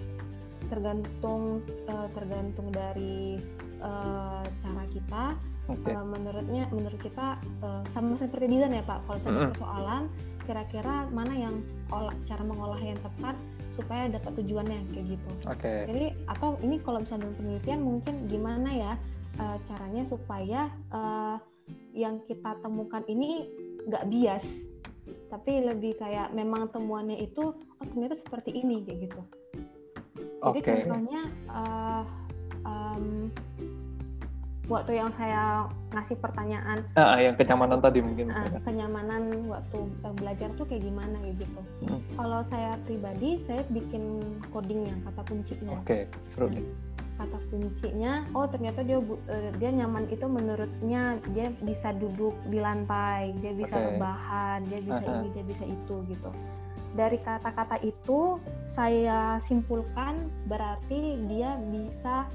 tergantung uh, tergantung dari uh, cara kita. Okay. Uh, menurutnya menurut kita uh, sama seperti desain ya Pak. Kalau uh-huh. persoalan kira-kira mana yang olah, cara mengolah yang tepat supaya dapat tujuannya kayak gitu. Okay. Jadi atau ini kalau misalnya penelitian mungkin gimana ya uh, caranya supaya uh, yang kita temukan ini nggak bias tapi lebih kayak memang temuannya itu oh ternyata seperti ini kayak gitu jadi okay. contohnya uh, um, waktu yang saya ngasih pertanyaan ah, yang kenyamanan tadi mungkin uh, kenyamanan waktu belajar tuh kayak gimana gitu hmm. kalau saya pribadi saya bikin coding yang kata kuncinya oke okay. seru nih kata kuncinya oh ternyata dia uh, dia nyaman itu menurutnya dia bisa duduk di lantai dia bisa okay. rebahan dia bisa uh -huh. ini dia bisa itu gitu dari kata-kata itu saya simpulkan berarti dia bisa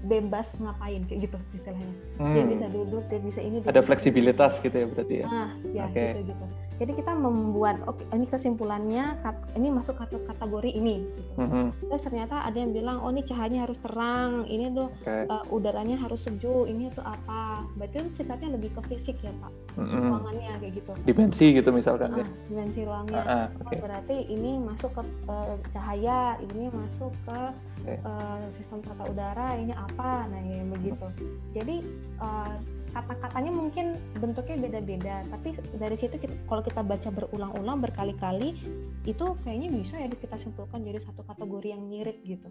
bebas ngapain kayak gitu istilahnya hmm. dia bisa duduk dia bisa ini dia ada fleksibilitas gitu ya berarti ya nah ya okay. gitu gitu jadi kita membuat oke okay, ini kesimpulannya ini masuk kategori ini gitu. Mm-hmm. Terus ternyata ada yang bilang oh ini cahayanya harus terang, ini tuh okay. uh, eh, udaranya harus sejuk, ini tuh apa? Berarti itu sifatnya lebih ke fisik ya pak, mm-hmm. ruangannya kayak gitu. Dimensi gitu misalkan ya. Dimensi ruangnya. Uh, uh, okay. oh, berarti ini masuk ke uh, cahaya, ini masuk ke okay. uh, sistem tata udara, ini apa? Nah ya begitu. Jadi uh, kata-katanya mungkin bentuknya beda-beda tapi dari situ kita, kalau kita baca berulang-ulang berkali-kali itu kayaknya bisa ya kita simpulkan jadi satu kategori yang mirip gitu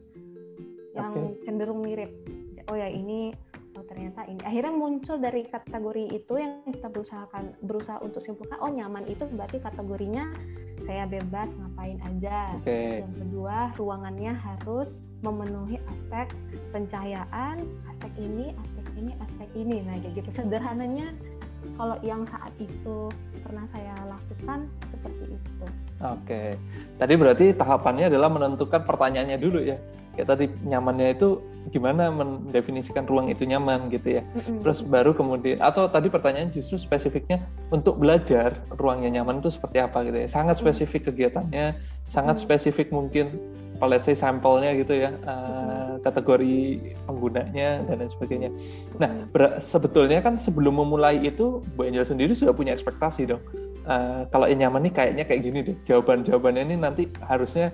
yang okay. cenderung mirip oh ya ini oh ternyata ini akhirnya muncul dari kategori itu yang kita berusahakan berusaha untuk simpulkan oh nyaman itu berarti kategorinya saya bebas ngapain aja okay. yang kedua ruangannya harus memenuhi aspek pencahayaan aspek ini aspek ini aspek ini nah kayak gitu sederhananya kalau yang saat itu pernah saya lakukan seperti itu. Oke, tadi berarti tahapannya adalah menentukan pertanyaannya dulu ya. Kayak tadi nyamannya itu gimana mendefinisikan ruang itu nyaman gitu ya. Mm-hmm. Terus baru kemudian atau tadi pertanyaan justru spesifiknya untuk belajar ruangnya nyaman itu seperti apa gitu ya. Sangat spesifik kegiatannya, sangat spesifik mungkin let's say sampelnya gitu ya, uh, kategori penggunanya dan lain sebagainya. Nah, sebetulnya kan sebelum memulai itu, Bu Angel sendiri sudah punya ekspektasi dong. Uh, kalau yang nyaman nih kayaknya kayak gini deh, jawaban-jawabannya ini nanti harusnya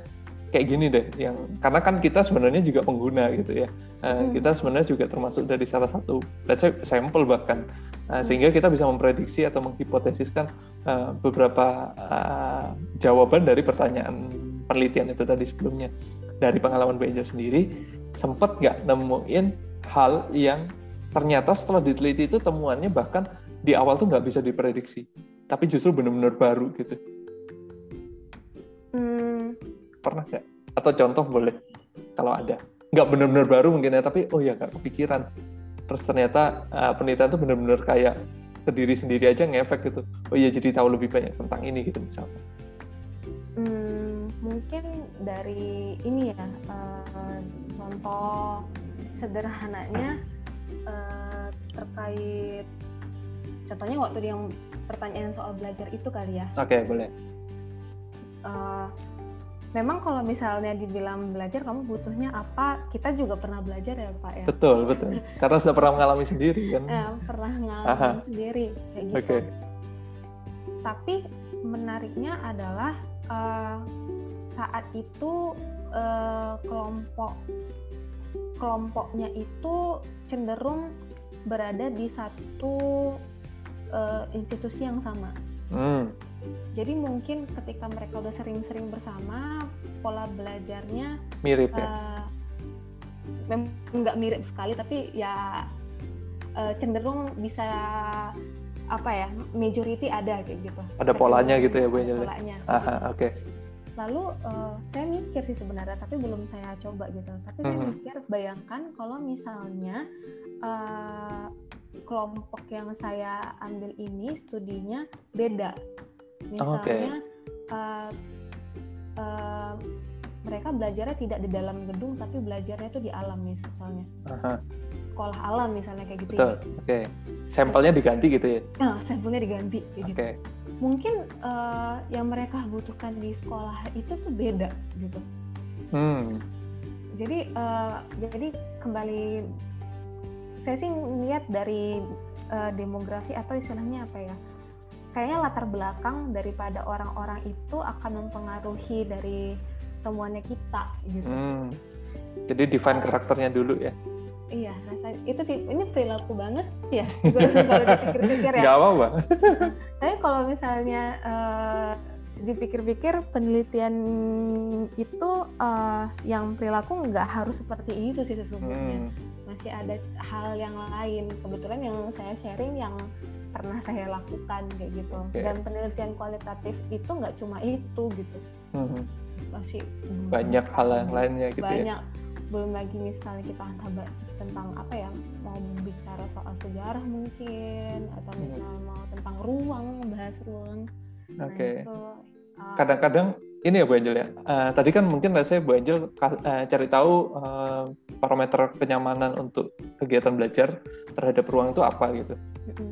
kayak gini deh. Yang karena kan kita sebenarnya juga pengguna gitu ya. Uh, hmm. Kita sebenarnya juga termasuk dari salah satu, let's say sampel bahkan. Uh, sehingga kita bisa memprediksi atau menghipotesiskan uh, beberapa uh, jawaban dari pertanyaan penelitian itu tadi sebelumnya. Dari pengalaman Bu sendiri sempat nggak nemuin hal yang ternyata setelah diteliti itu temuannya bahkan di awal tuh nggak bisa diprediksi tapi justru benar-benar baru gitu. Hmm. pernah nggak? Atau contoh boleh kalau ada. Nggak benar-benar baru mungkin ya tapi oh ya nggak kepikiran. Terus ternyata uh, penelitian tuh benar-benar kayak ke diri sendiri aja ngefek gitu. Oh iya jadi tahu lebih banyak tentang ini gitu misalnya mungkin dari ini ya uh, contoh sederhananya uh, terkait contohnya waktu yang pertanyaan soal belajar itu kali ya. Oke okay, boleh. Uh, memang kalau misalnya dibilang belajar kamu butuhnya apa kita juga pernah belajar ya pak ya betul betul karena sudah pernah mengalami sendiri kan ya, pernah mengalami sendiri kayak gitu okay. tapi menariknya adalah uh, saat itu uh, kelompok kelompoknya itu cenderung berada di satu uh, institusi yang sama. Hmm. Jadi mungkin ketika mereka udah sering-sering bersama, pola belajarnya mirip ya. Uh, nggak mirip sekali, tapi ya uh, cenderung bisa apa ya majority ada kayak gitu. Ada polanya gitu ya Bu Angel polanya. Oke. Okay. lalu uh, saya mikir sih sebenarnya tapi belum saya coba gitu. Tapi saya Mhm. mikir bayangkan kalau misalnya uh, kelompok yang saya ambil ini studinya beda. Misalnya uh, uh, mereka belajarnya tidak di dalam gedung tapi belajarnya itu di alam misalnya. Aha, sekolah alam misalnya kayak gitu betul ya oke. Sampelnya diganti gitu ya? Nah sampelnya diganti kayak oke. Gitu mungkin uh, yang mereka butuhkan di sekolah itu tuh beda gitu. Hmm. Jadi uh, jadi kembali saya sih lihat dari uh, demografi atau istilahnya apa ya kayaknya latar belakang daripada orang-orang itu akan mempengaruhi dari temuannya kita gitu. Hmm. Jadi define karakternya dulu ya. Iya rasa itu sih ini perilaku banget ya kalau dipikir-pikir ya Nggak apa-apa. tapi kalau misalnya uh, dipikir-pikir penelitian itu uh, yang perilaku nggak harus seperti itu sih sesungguhnya Hmm. masih ada hal yang lain kebetulan yang saya sharing yang pernah saya lakukan kayak gitu Oke. dan penelitian kualitatif itu nggak cuma itu gitu Hmm. masih Banyak hal yang lainnya gitu ya. Belum lagi misalnya kita entah ba- tentang apa ya mau bicara soal sejarah mungkin atau Hmm. misalnya mau tentang ruang bahas ruang Nah, Oke. itu, uh, Kadang-kadang ini ya Bu Angel ya. eh, tadi kan mungkin let's say Bu Angel eh, cari tahu eh, parameter kenyamanan untuk kegiatan belajar terhadap ruang itu apa gitu.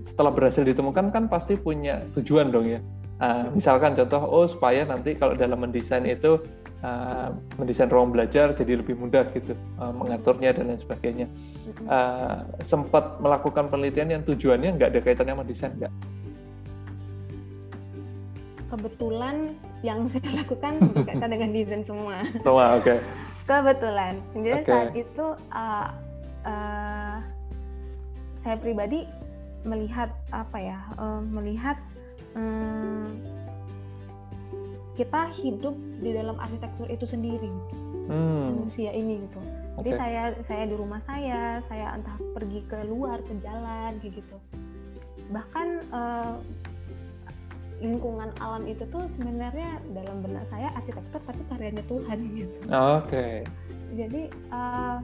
Setelah berhasil ditemukan kan pasti punya tujuan dong ya. Eh, misalkan contoh, oh supaya nanti kalau dalam mendesain itu eh, mendesain ruang belajar jadi lebih mudah gitu, eh, mengaturnya dan lain sebagainya. Eh, sempat melakukan penelitian yang tujuannya nggak ada kaitannya sama desain nggak? kebetulan yang saya lakukan berkaitan dengan desain semua Semua oke. kebetulan jadi Oke. saat itu uh, uh, saya pribadi melihat apa ya uh, melihat um, kita hidup di dalam arsitektur itu sendiri. Gitu, Hmm, manusia ini gitu. Jadi saya saya di rumah saya saya entah pergi ke luar ke jalan kayak gitu. Bahkan uh, lingkungan alam itu tuh sebenarnya dalam benak saya arsitektur tapi karyanya Tuhan gitu. Oke. jadi uh,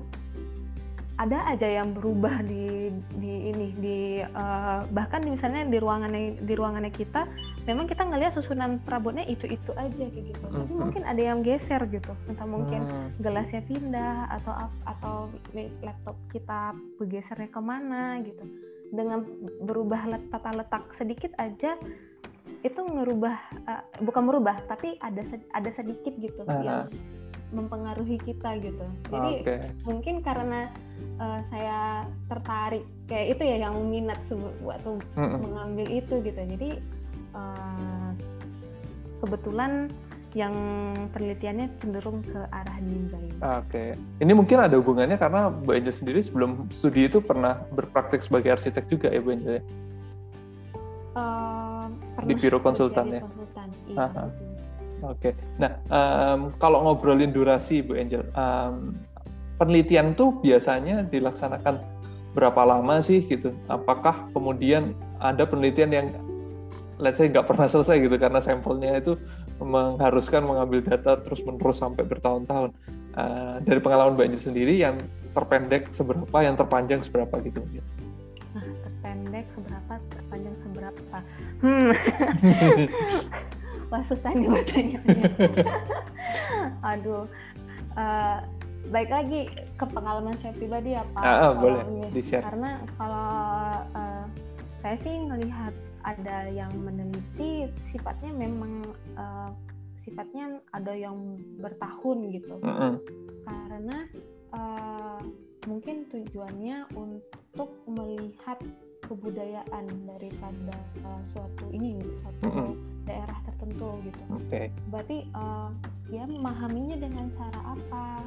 ada aja yang berubah di di ini di uh, bahkan di- misalnya di ruangannya di ruangannya kita memang kita ngelihat susunan perabotnya itu itu aja kayak gitu tapi Mhm. mungkin ada yang geser gitu entah mungkin Hmm, gelasnya pindah atau atau laptop kita bergesernya ke mana gitu dengan berubah let- tata letak sedikit aja itu ngerubah uh, bukan merubah tapi ada ada sedikit gitu Ah. yang mempengaruhi kita gitu jadi Oke. mungkin karena uh, saya tertarik kayak itu ya yang minat waktu Mm-mm. mengambil itu gitu jadi uh, kebetulan yang penelitiannya cenderung ke arah desain Oke. Ini mungkin ada hubungannya karena Bu Angel sendiri sebelum studi itu pernah berpraktik sebagai arsitek juga ya Bu Angel ya? Eh, Di biro konsultan ya? konsultan, iya, Aha. Oke. Nah, em, kalau ngobrolin durasi Bu Angel, em, penelitian tuh biasanya dilaksanakan berapa lama sih gitu? Apakah kemudian ada penelitian yang let's say nggak pernah selesai gitu karena sampelnya itu mengharuskan mengambil data terus menerus sampai bertahun-tahun. Eh, dari pengalaman Bu Angel sendiri yang terpendek seberapa, yang terpanjang seberapa gitu? Nah, terpendek seberapa, terpanjang seberapa. Hmm. Wah, susah nih pertanyaannya. Aduh. Eh, baik lagi ke pengalaman saya pribadi ya Pak. Ah, ah, boleh, ini- di-share. Karena kalau eh, saya sih melihat ada yang meneliti sifatnya memang eh, sifatnya ada yang bertahun gitu. Mm-mm. karena eh, mungkin tujuannya untuk melihat kebudayaan daripada eh, suatu ini suatu Mm-mm. daerah tertentu gitu. Oke. Berarti eh, ya memahaminya dengan cara apa?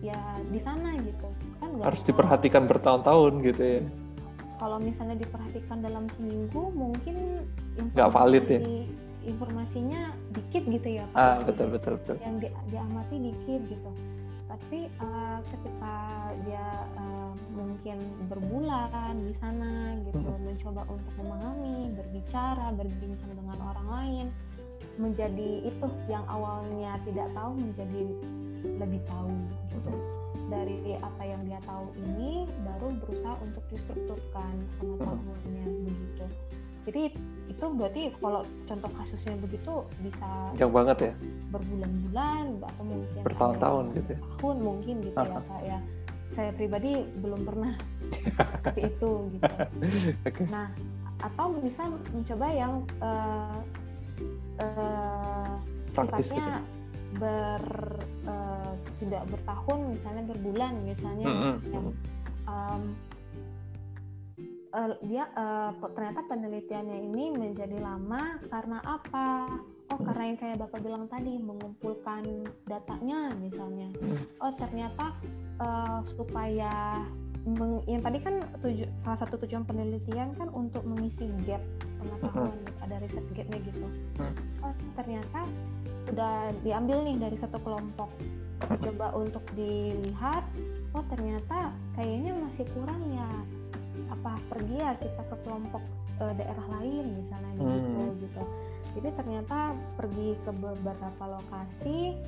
Ya di sana gitu kan Harus semua- diperhatikan bertahun-tahun gitu ya. Kalau misalnya diperhatikan dalam seminggu mungkin Nggak valid ya? informasi- Informasinya dikit gitu ya Pak. Ah, betul betul betul. yang di- diamati dikit gitu. Tapi uh, ketika dia uh, mungkin berbulan di sana gitu hmm. mencoba untuk memahami berbicara berbincang dengan orang lain menjadi itu yang awalnya tidak tahu menjadi lebih tahu gitu. Dari apa yang dia tahu ini baru berusaha untuk distrukturkan pengetahuannya begitu jadi itu berarti kalau contoh kasusnya begitu bisa jauh banget ya berbulan-bulan atau mungkin bertahun-tahun gitu ya. tahun mungkin gitu uh -huh. ya kak ya saya pribadi belum pernah seperti itu gitu okay. nah atau bisa mencoba yang uh, uh, sifatnya gitu ber uh, tidak bertahun misalnya berbulan misalnya mm -hmm. yang um, uh, dia uh, ternyata penelitiannya ini menjadi lama karena apa? Oh karena yang kayak bapak bilang tadi mengumpulkan datanya misalnya. Oh ternyata uh, supaya meng, yang tadi kan tuju, salah satu tujuan penelitian kan untuk mengisi gap pengetahuan uh-huh. ada riset gapnya gitu. Oh ternyata sudah diambil nih dari satu kelompok. Coba untuk dilihat oh ternyata kayaknya masih kurang ya apa pergi ya kita ke kelompok uh, daerah lain misalnya gitu, hmm. gitu gitu jadi ternyata pergi ke beberapa lokasi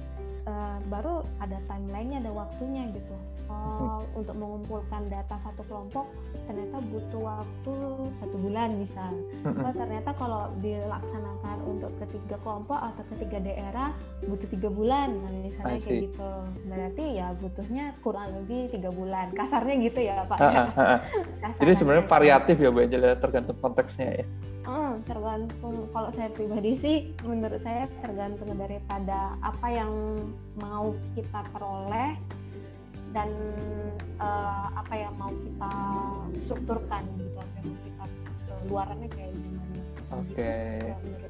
uh, baru ada timelinenya ada waktunya gitu. Oh untuk mengumpulkan data satu kelompok ternyata butuh waktu satu bulan misal. Oh ternyata kalau dilaksanakan untuk ketiga kelompok atau ketiga daerah butuh tiga bulan nah, misalnya kayak gitu. Berarti ya butuhnya kurang lebih tiga bulan. Kasarnya gitu ya pak. Jadi sebenarnya variatif ya bu Angela tergantung konteksnya ya Hmm, tergantung kalau saya pribadi sih menurut saya tergantung daripada apa yang mau kita peroleh dan uh, apa yang mau kita strukturkan gitu apa yang mau kita luarannya kayak gimana oke okay. Gitu, oke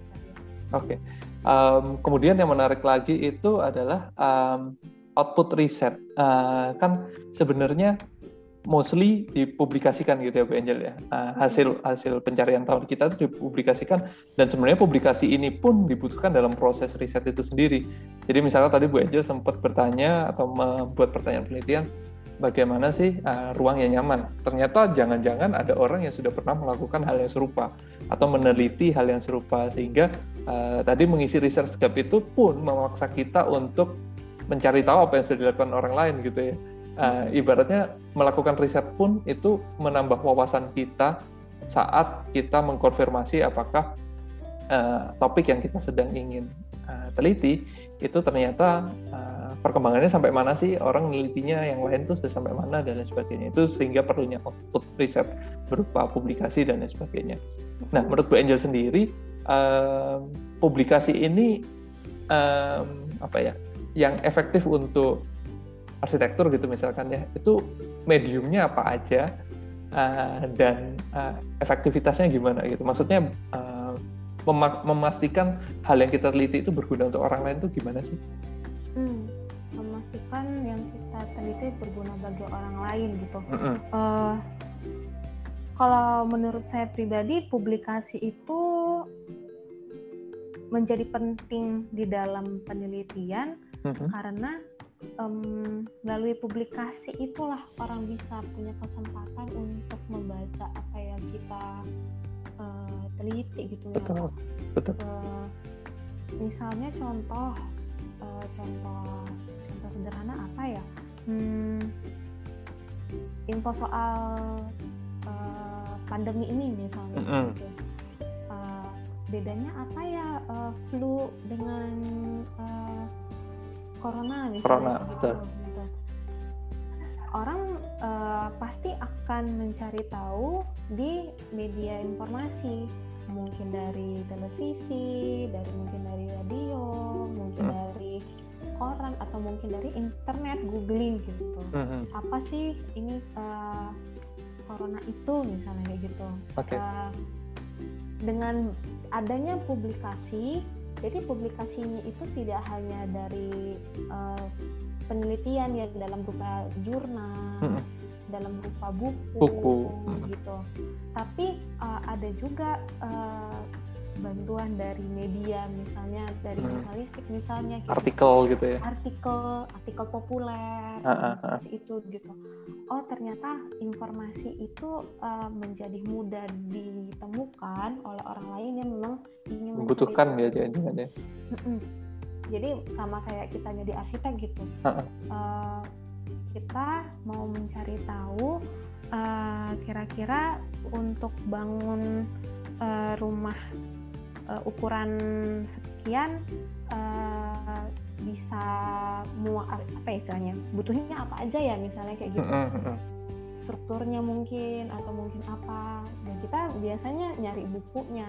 okay. um, kemudian yang menarik lagi itu adalah um, output riset uh, kan sebenarnya mostly dipublikasikan gitu ya Bu Angel ya. Uh, hasil hasil pencarian tahun kita itu dipublikasikan dan sebenarnya publikasi ini pun dibutuhkan dalam proses riset itu sendiri. Jadi misalnya tadi Bu Angel sempat bertanya atau membuat pertanyaan penelitian bagaimana sih uh, ruang yang nyaman? Ternyata jangan-jangan ada orang yang sudah pernah melakukan hal yang serupa atau meneliti hal yang serupa sehingga uh, tadi mengisi research gap itu pun memaksa kita untuk mencari tahu apa yang sudah dilakukan orang lain gitu ya uh, ibaratnya melakukan riset pun itu menambah wawasan kita saat kita mengkonfirmasi apakah uh, topik yang kita sedang ingin uh, teliti itu ternyata uh, perkembangannya sampai mana sih orang menelitinya yang lain tuh sudah sampai mana dan lain sebagainya itu sehingga perlunya output riset berupa publikasi dan lain sebagainya. Nah menurut Bu Angel sendiri uh, publikasi ini um, apa ya yang efektif untuk arsitektur gitu misalkan ya itu mediumnya apa aja uh, dan uh, efektivitasnya gimana gitu maksudnya uh, memastikan hal yang kita teliti itu berguna untuk orang lain itu gimana sih? Hmm, memastikan yang kita teliti berguna bagi orang lain gitu. Mm -hmm. uh, kalau menurut saya pribadi publikasi itu menjadi penting di dalam penelitian mm -hmm. karena um, melalui publikasi itulah orang bisa punya kesempatan untuk membaca apa yang kita uh, teliti gitu betul, ya. Betul uh, misalnya contoh uh, contoh contoh sederhana apa ya? Hmm, info soal uh, pandemi ini misalnya mm -hmm. gitu. Uh, bedanya apa ya uh, flu dengan uh, corona misalnya corona gitu, betul gitu. orang uh, pasti akan mencari tahu di media informasi mungkin dari televisi dari mungkin dari radio mungkin hmm. dari koran atau mungkin dari internet googling gitu hmm. apa sih ini uh, corona itu misalnya kayak gitu okay. uh, dengan adanya publikasi jadi publikasinya itu tidak hanya dari uh, penelitian ya dalam berupa jurnal, hmm. dalam berupa buku, buku. gitu. Tapi uh, ada juga uh, bantuan dari media misalnya dari Hmm. jurnalistik misalnya kayak artikel gitu ya? Artikel artikel populer ah, ah. seperti itu gitu. Oh ternyata informasi itu uh, menjadi mudah ditemukan oleh orang lain yang memang ingin membutuhkan ya jangan-jangan ya? Jadi sama kayak kita jadi arsitek gitu. Ah. Uh, kita mau mencari tahu uh, kira-kira untuk bangun uh, rumah uh, ukuran sekian uh, bisa mua apa ya istilahnya butuhnya apa aja ya misalnya kayak gitu. Strukturnya mungkin atau mungkin apa. Dan kita biasanya nyari bukunya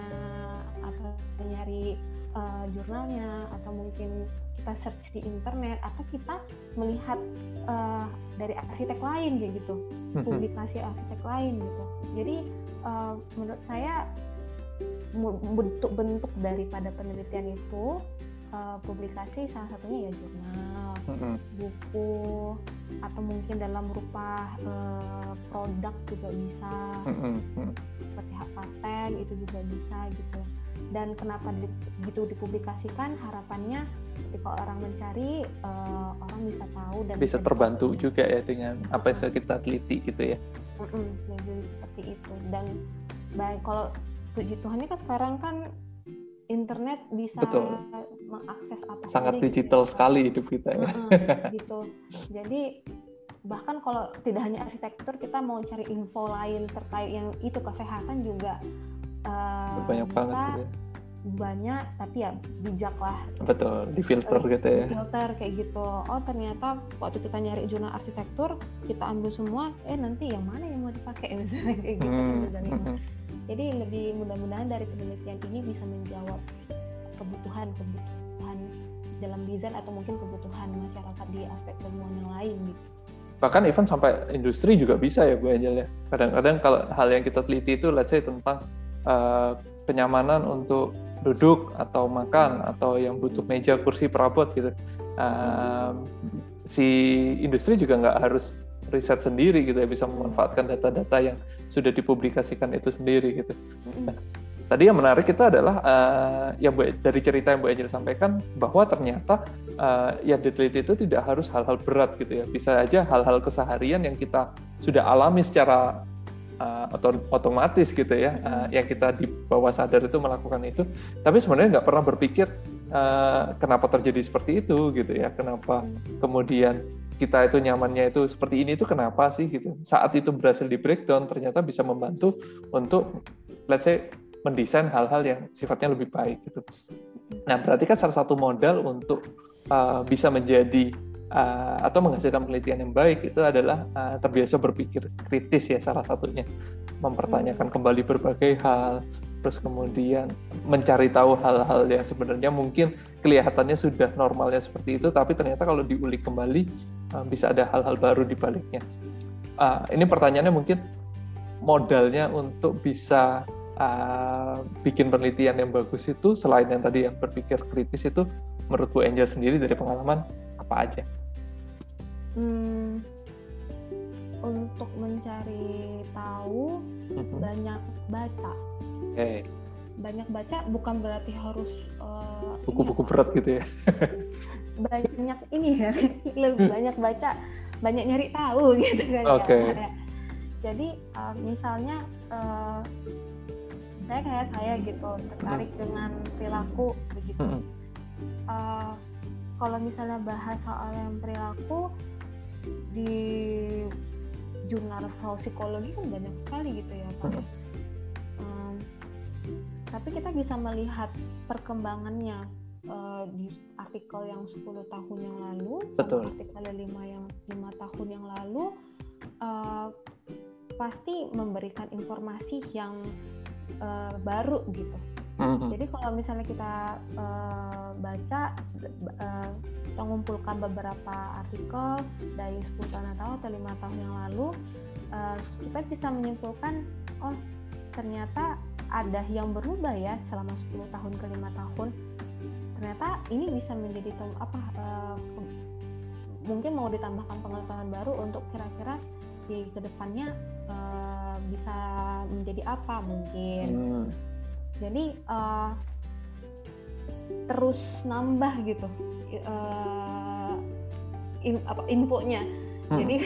atau nyari uh, jurnalnya atau mungkin kita search di internet atau kita melihat uh, dari arsitek lain kayak gitu publikasi arsitek lain gitu. Jadi uh, menurut saya bentuk-bentuk daripada penelitian itu uh, publikasi salah satunya ya jurnal Mm-mm. buku atau mungkin dalam rupa eh, produk juga bisa. Mm-mm. seperti hak paten itu juga bisa gitu dan kenapa di- gitu dipublikasikan harapannya ketika orang mencari eh, orang bisa tahu dan bisa terbantu juga ya dengan apa yang kita teliti gitu ya jadi seperti itu dan baik kalau puji Tuhan ini kan sekarang kan internet bisa Betul. mengakses apa sangat saja gitu digital ya. sekali hidup kita ya Heeh, gitu. Jadi bahkan kalau tidak hanya arsitektur kita mau cari info lain terkait yang itu kesehatan juga eh, banyak bisa banget gitu ya. banyak tapi ya bijak lah betul di filter gitu ya filter kayak gitu oh ternyata waktu kita nyari jurnal arsitektur kita ambil semua eh nanti yang mana yang mau dipakai misalnya kayak gitu Hmm. Jadi lebih mudah-mudahan dari penelitian ini bisa menjawab kebutuhan kebutuhan dalam desain atau mungkin kebutuhan masyarakat di aspek ilmuwan yang lain gitu. Bahkan even sampai industri juga bisa ya Bu Angel ya. Kadang-kadang kalau hal yang kita teliti itu let's say tentang uh, kenyamanan untuk duduk atau makan atau yang butuh meja kursi perabot gitu. Um, si industri juga nggak harus riset sendiri gitu ya bisa memanfaatkan data-data yang sudah dipublikasikan itu sendiri gitu. Mm-mm. tadi yang menarik itu adalah uh, ya Bu, dari cerita yang Bu Angel sampaikan bahwa ternyata uh, yang diteliti itu tidak harus hal-hal berat gitu ya. Bisa aja hal-hal keseharian yang kita sudah alami secara uh, oto- otomatis gitu ya uh, yang kita di bawah sadar itu melakukan itu. Tapi sebenarnya nggak pernah berpikir uh, kenapa terjadi seperti itu gitu ya. Kenapa kemudian kita itu nyamannya itu seperti ini itu kenapa sih gitu. Saat itu berhasil di breakdown ternyata bisa membantu untuk let's say mendesain hal-hal yang sifatnya lebih baik gitu. Nah berarti kan salah satu modal untuk uh, bisa menjadi uh, atau menghasilkan penelitian yang baik itu adalah uh, terbiasa berpikir kritis ya salah satunya. Mempertanyakan kembali berbagai hal terus kemudian mencari tahu hal-hal yang sebenarnya mungkin kelihatannya sudah normalnya seperti itu tapi ternyata kalau diulik kembali uh, bisa ada hal-hal baru di baliknya. Uh, ini pertanyaannya mungkin modalnya untuk bisa uh, bikin penelitian yang bagus itu selain yang tadi yang berpikir kritis itu menurut Bu Angel sendiri dari pengalaman apa aja? Hmm, untuk mencari tahu Mhm. banyak baca Oke, banyak baca bukan berarti harus eh, buku-buku apa, berat gitu ya? banyak ini ya lebih banyak baca banyak nyari tahu gitu kan Oke. ya jadi eh, misalnya eh, saya kayak saya gitu tertarik dengan perilaku begitu Mhm. Eh, kalau misalnya bahas soal yang perilaku di jurnal psikologi kan banyak sekali gitu ya Pak. Mhm. Tapi kita bisa melihat perkembangannya eh, di artikel yang 10 tahun yang lalu Betul. artikel 5 yang lima tahun yang lalu eh, pasti memberikan informasi yang eh, baru gitu Mhm. jadi kalau misalnya kita eh, baca kita mengumpulkan beberapa artikel dari 10 tahun atau lima tahun yang lalu, eh, kita bisa menyimpulkan, oh ternyata ada yang berubah ya selama 10 tahun ke lima tahun. Ternyata ini bisa menjadi apa? ke- mungkin mau ditambahkan pengetahuan baru untuk kira-kira di ke depannya eh, bisa menjadi apa mungkin Hmm. jadi uh, terus nambah gitu uh, in, apa infonya hmm. jadi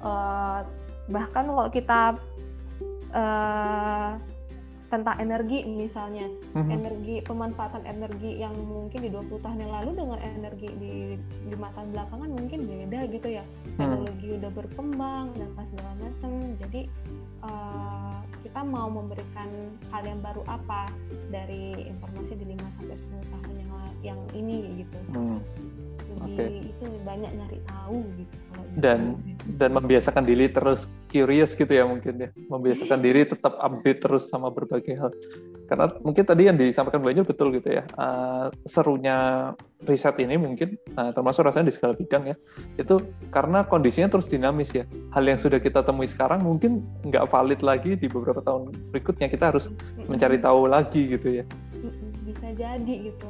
uh, bahkan kalau kita uh, tentang energi misalnya mm-hmm. energi pemanfaatan energi yang mungkin di 20 tahun yang lalu dengan energi di lima tahun belakangan mungkin beda gitu ya mhm. teknologi mm. udah berkembang dan pas segala macam jadi uh, kita mau memberikan hal yang baru apa dari informasi di 5 sampai 10 tahun yang yang ini gitu mm. Jadi okay. itu banyak nyari tahu gitu dan dan membiasakan diri terus curious gitu ya mungkin ya. Membiasakan diri tetap update terus sama berbagai hal. Karena mungkin tadi yang disampaikan banyak betul gitu ya uh, serunya riset ini mungkin uh, termasuk rasanya di segala bidang ya itu karena kondisinya terus dinamis ya. Hal yang sudah kita temui sekarang mungkin nggak valid lagi di beberapa tahun berikutnya. Kita harus mencari tahu lagi gitu ya. Bisa jadi gitu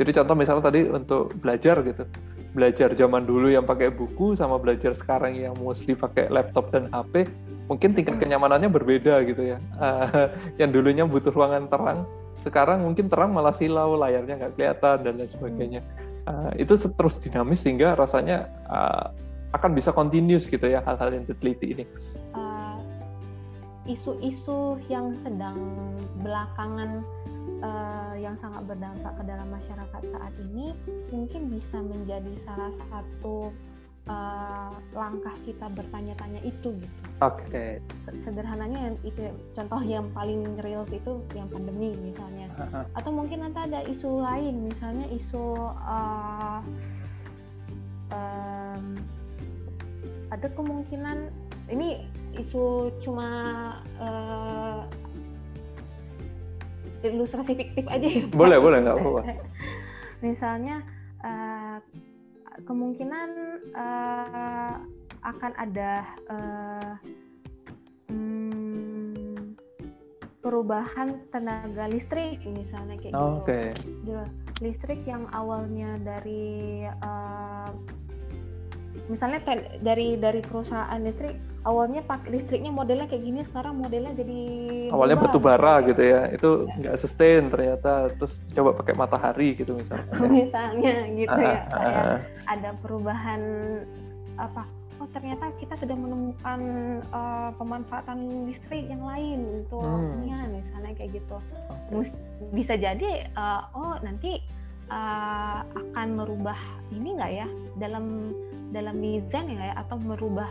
jadi contoh misalnya tadi untuk belajar gitu. Belajar zaman dulu yang pakai buku sama belajar sekarang yang mostly pakai laptop dan HP mungkin tingkat hmm. kenyamanannya berbeda gitu ya. Uh, yang dulunya butuh ruangan terang sekarang mungkin terang malah silau layarnya nggak kelihatan dan lain sebagainya. Uh, itu terus dinamis sehingga rasanya uh, akan bisa continuous gitu ya hal-hal yang diteliti ini. Isu-isu uh, yang sedang belakangan uh, yang sangat berdampak ke dalam masyarakat saat ini mungkin bisa menjadi salah satu uh, langkah kita bertanya-tanya itu gitu. Oke. Okay. Sederhananya yang itu contoh yang paling real itu yang pandemi misalnya. Uh-huh. Atau mungkin nanti ada isu lain misalnya isu uh, um, ada kemungkinan ini isu cuma uh, ilustrasi fiktif aja ya boleh boleh nggak apa-apa. Misalnya uh, kemungkinan uh, akan ada uh, hmm, perubahan tenaga listrik misalnya kayak oh, gitu okay. listrik yang awalnya dari uh, misalnya dari dari perusahaan listrik awalnya pakai listriknya modelnya kayak gini sekarang modelnya jadi awalnya batu bara gitu ya itu nggak ya. sustain ternyata terus coba pakai matahari gitu misalnya misalnya gitu ya ah, ah, ah. ada perubahan apa oh ternyata kita sudah menemukan uh, pemanfaatan listrik yang lain untuk hmm. misalnya kayak gitu bisa jadi uh, oh nanti uh, akan merubah ini nggak ya dalam dalam mizan ya atau merubah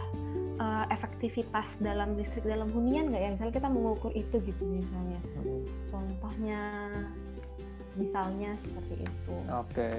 uh, efektivitas dalam listrik dalam hunian nggak ya misalnya kita mengukur itu gitu misalnya hmm. contohnya misalnya seperti itu oke okay.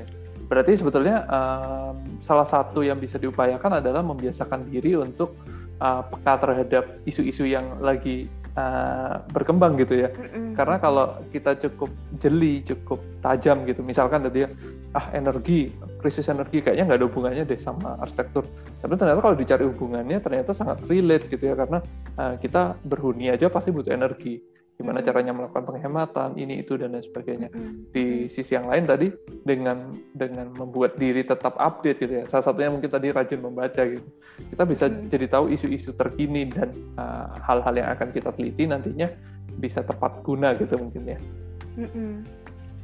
berarti sebetulnya um, salah satu yang bisa diupayakan adalah membiasakan diri untuk uh, peka terhadap isu-isu yang lagi uh, berkembang gitu ya. Mm-hmm. Karena kalau kita cukup jeli, cukup tajam gitu, misalkan tadi ya, ah energi, krisis energi kayaknya nggak ada hubungannya deh sama arsitektur. Tapi ternyata kalau dicari hubungannya ternyata sangat relate gitu ya, karena uh, kita berhuni aja pasti butuh energi. Gimana caranya melakukan penghematan ini itu dan lain sebagainya. Di sisi yang lain tadi dengan dengan membuat diri tetap update gitu ya. Salah satunya mungkin tadi rajin membaca gitu. Kita bisa jadi tahu isu-isu terkini dan uh, hal-hal uh, yang akan kita teliti nantinya bisa tepat guna gitu mungkin ya.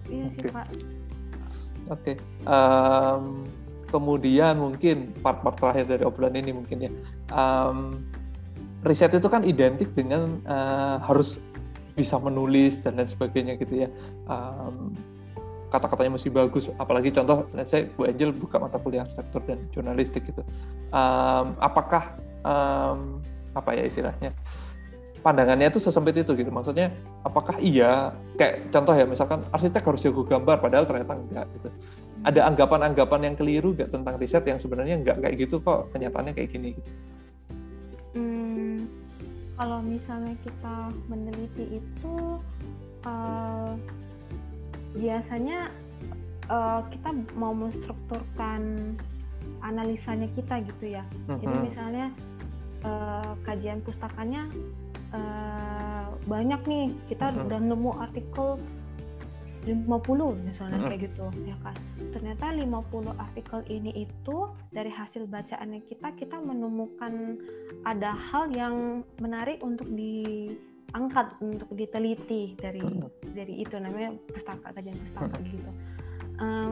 Iya sih pak oke okay. um, kemudian mungkin part-part terakhir dari obrolan ini mungkin ya. Um, riset itu kan identik dengan uh, harus bisa menulis dan lain sebagainya gitu ya. Um, kata-katanya mesti bagus. Apalagi contoh saya Bu Angel buka mata kuliah arsitektur dan jurnalistik gitu. Um, apakah um, apa ya istilahnya pandangannya itu sesempit itu gitu maksudnya apakah iya kayak contoh ya misalkan arsitek harus jago gambar padahal ternyata enggak gitu ada anggapan-anggapan yang keliru nggak tentang riset yang sebenarnya enggak kayak gitu kok kenyataannya kayak gini gitu kalau misalnya kita meneliti itu uh, biasanya uh, kita mau menstrukturkan analisanya kita gitu ya. Uh-huh. Jadi misalnya uh, kajian pustakanya uh, banyak nih, kita uh-huh. udah nemu artikel 50 misalnya hmm. kayak gitu ya kan? Ternyata 50 artikel ini itu dari hasil bacaannya kita kita menemukan ada hal yang menarik untuk di angkat untuk diteliti dari dari itu namanya pustaka kajian pustaka gitu. Uh,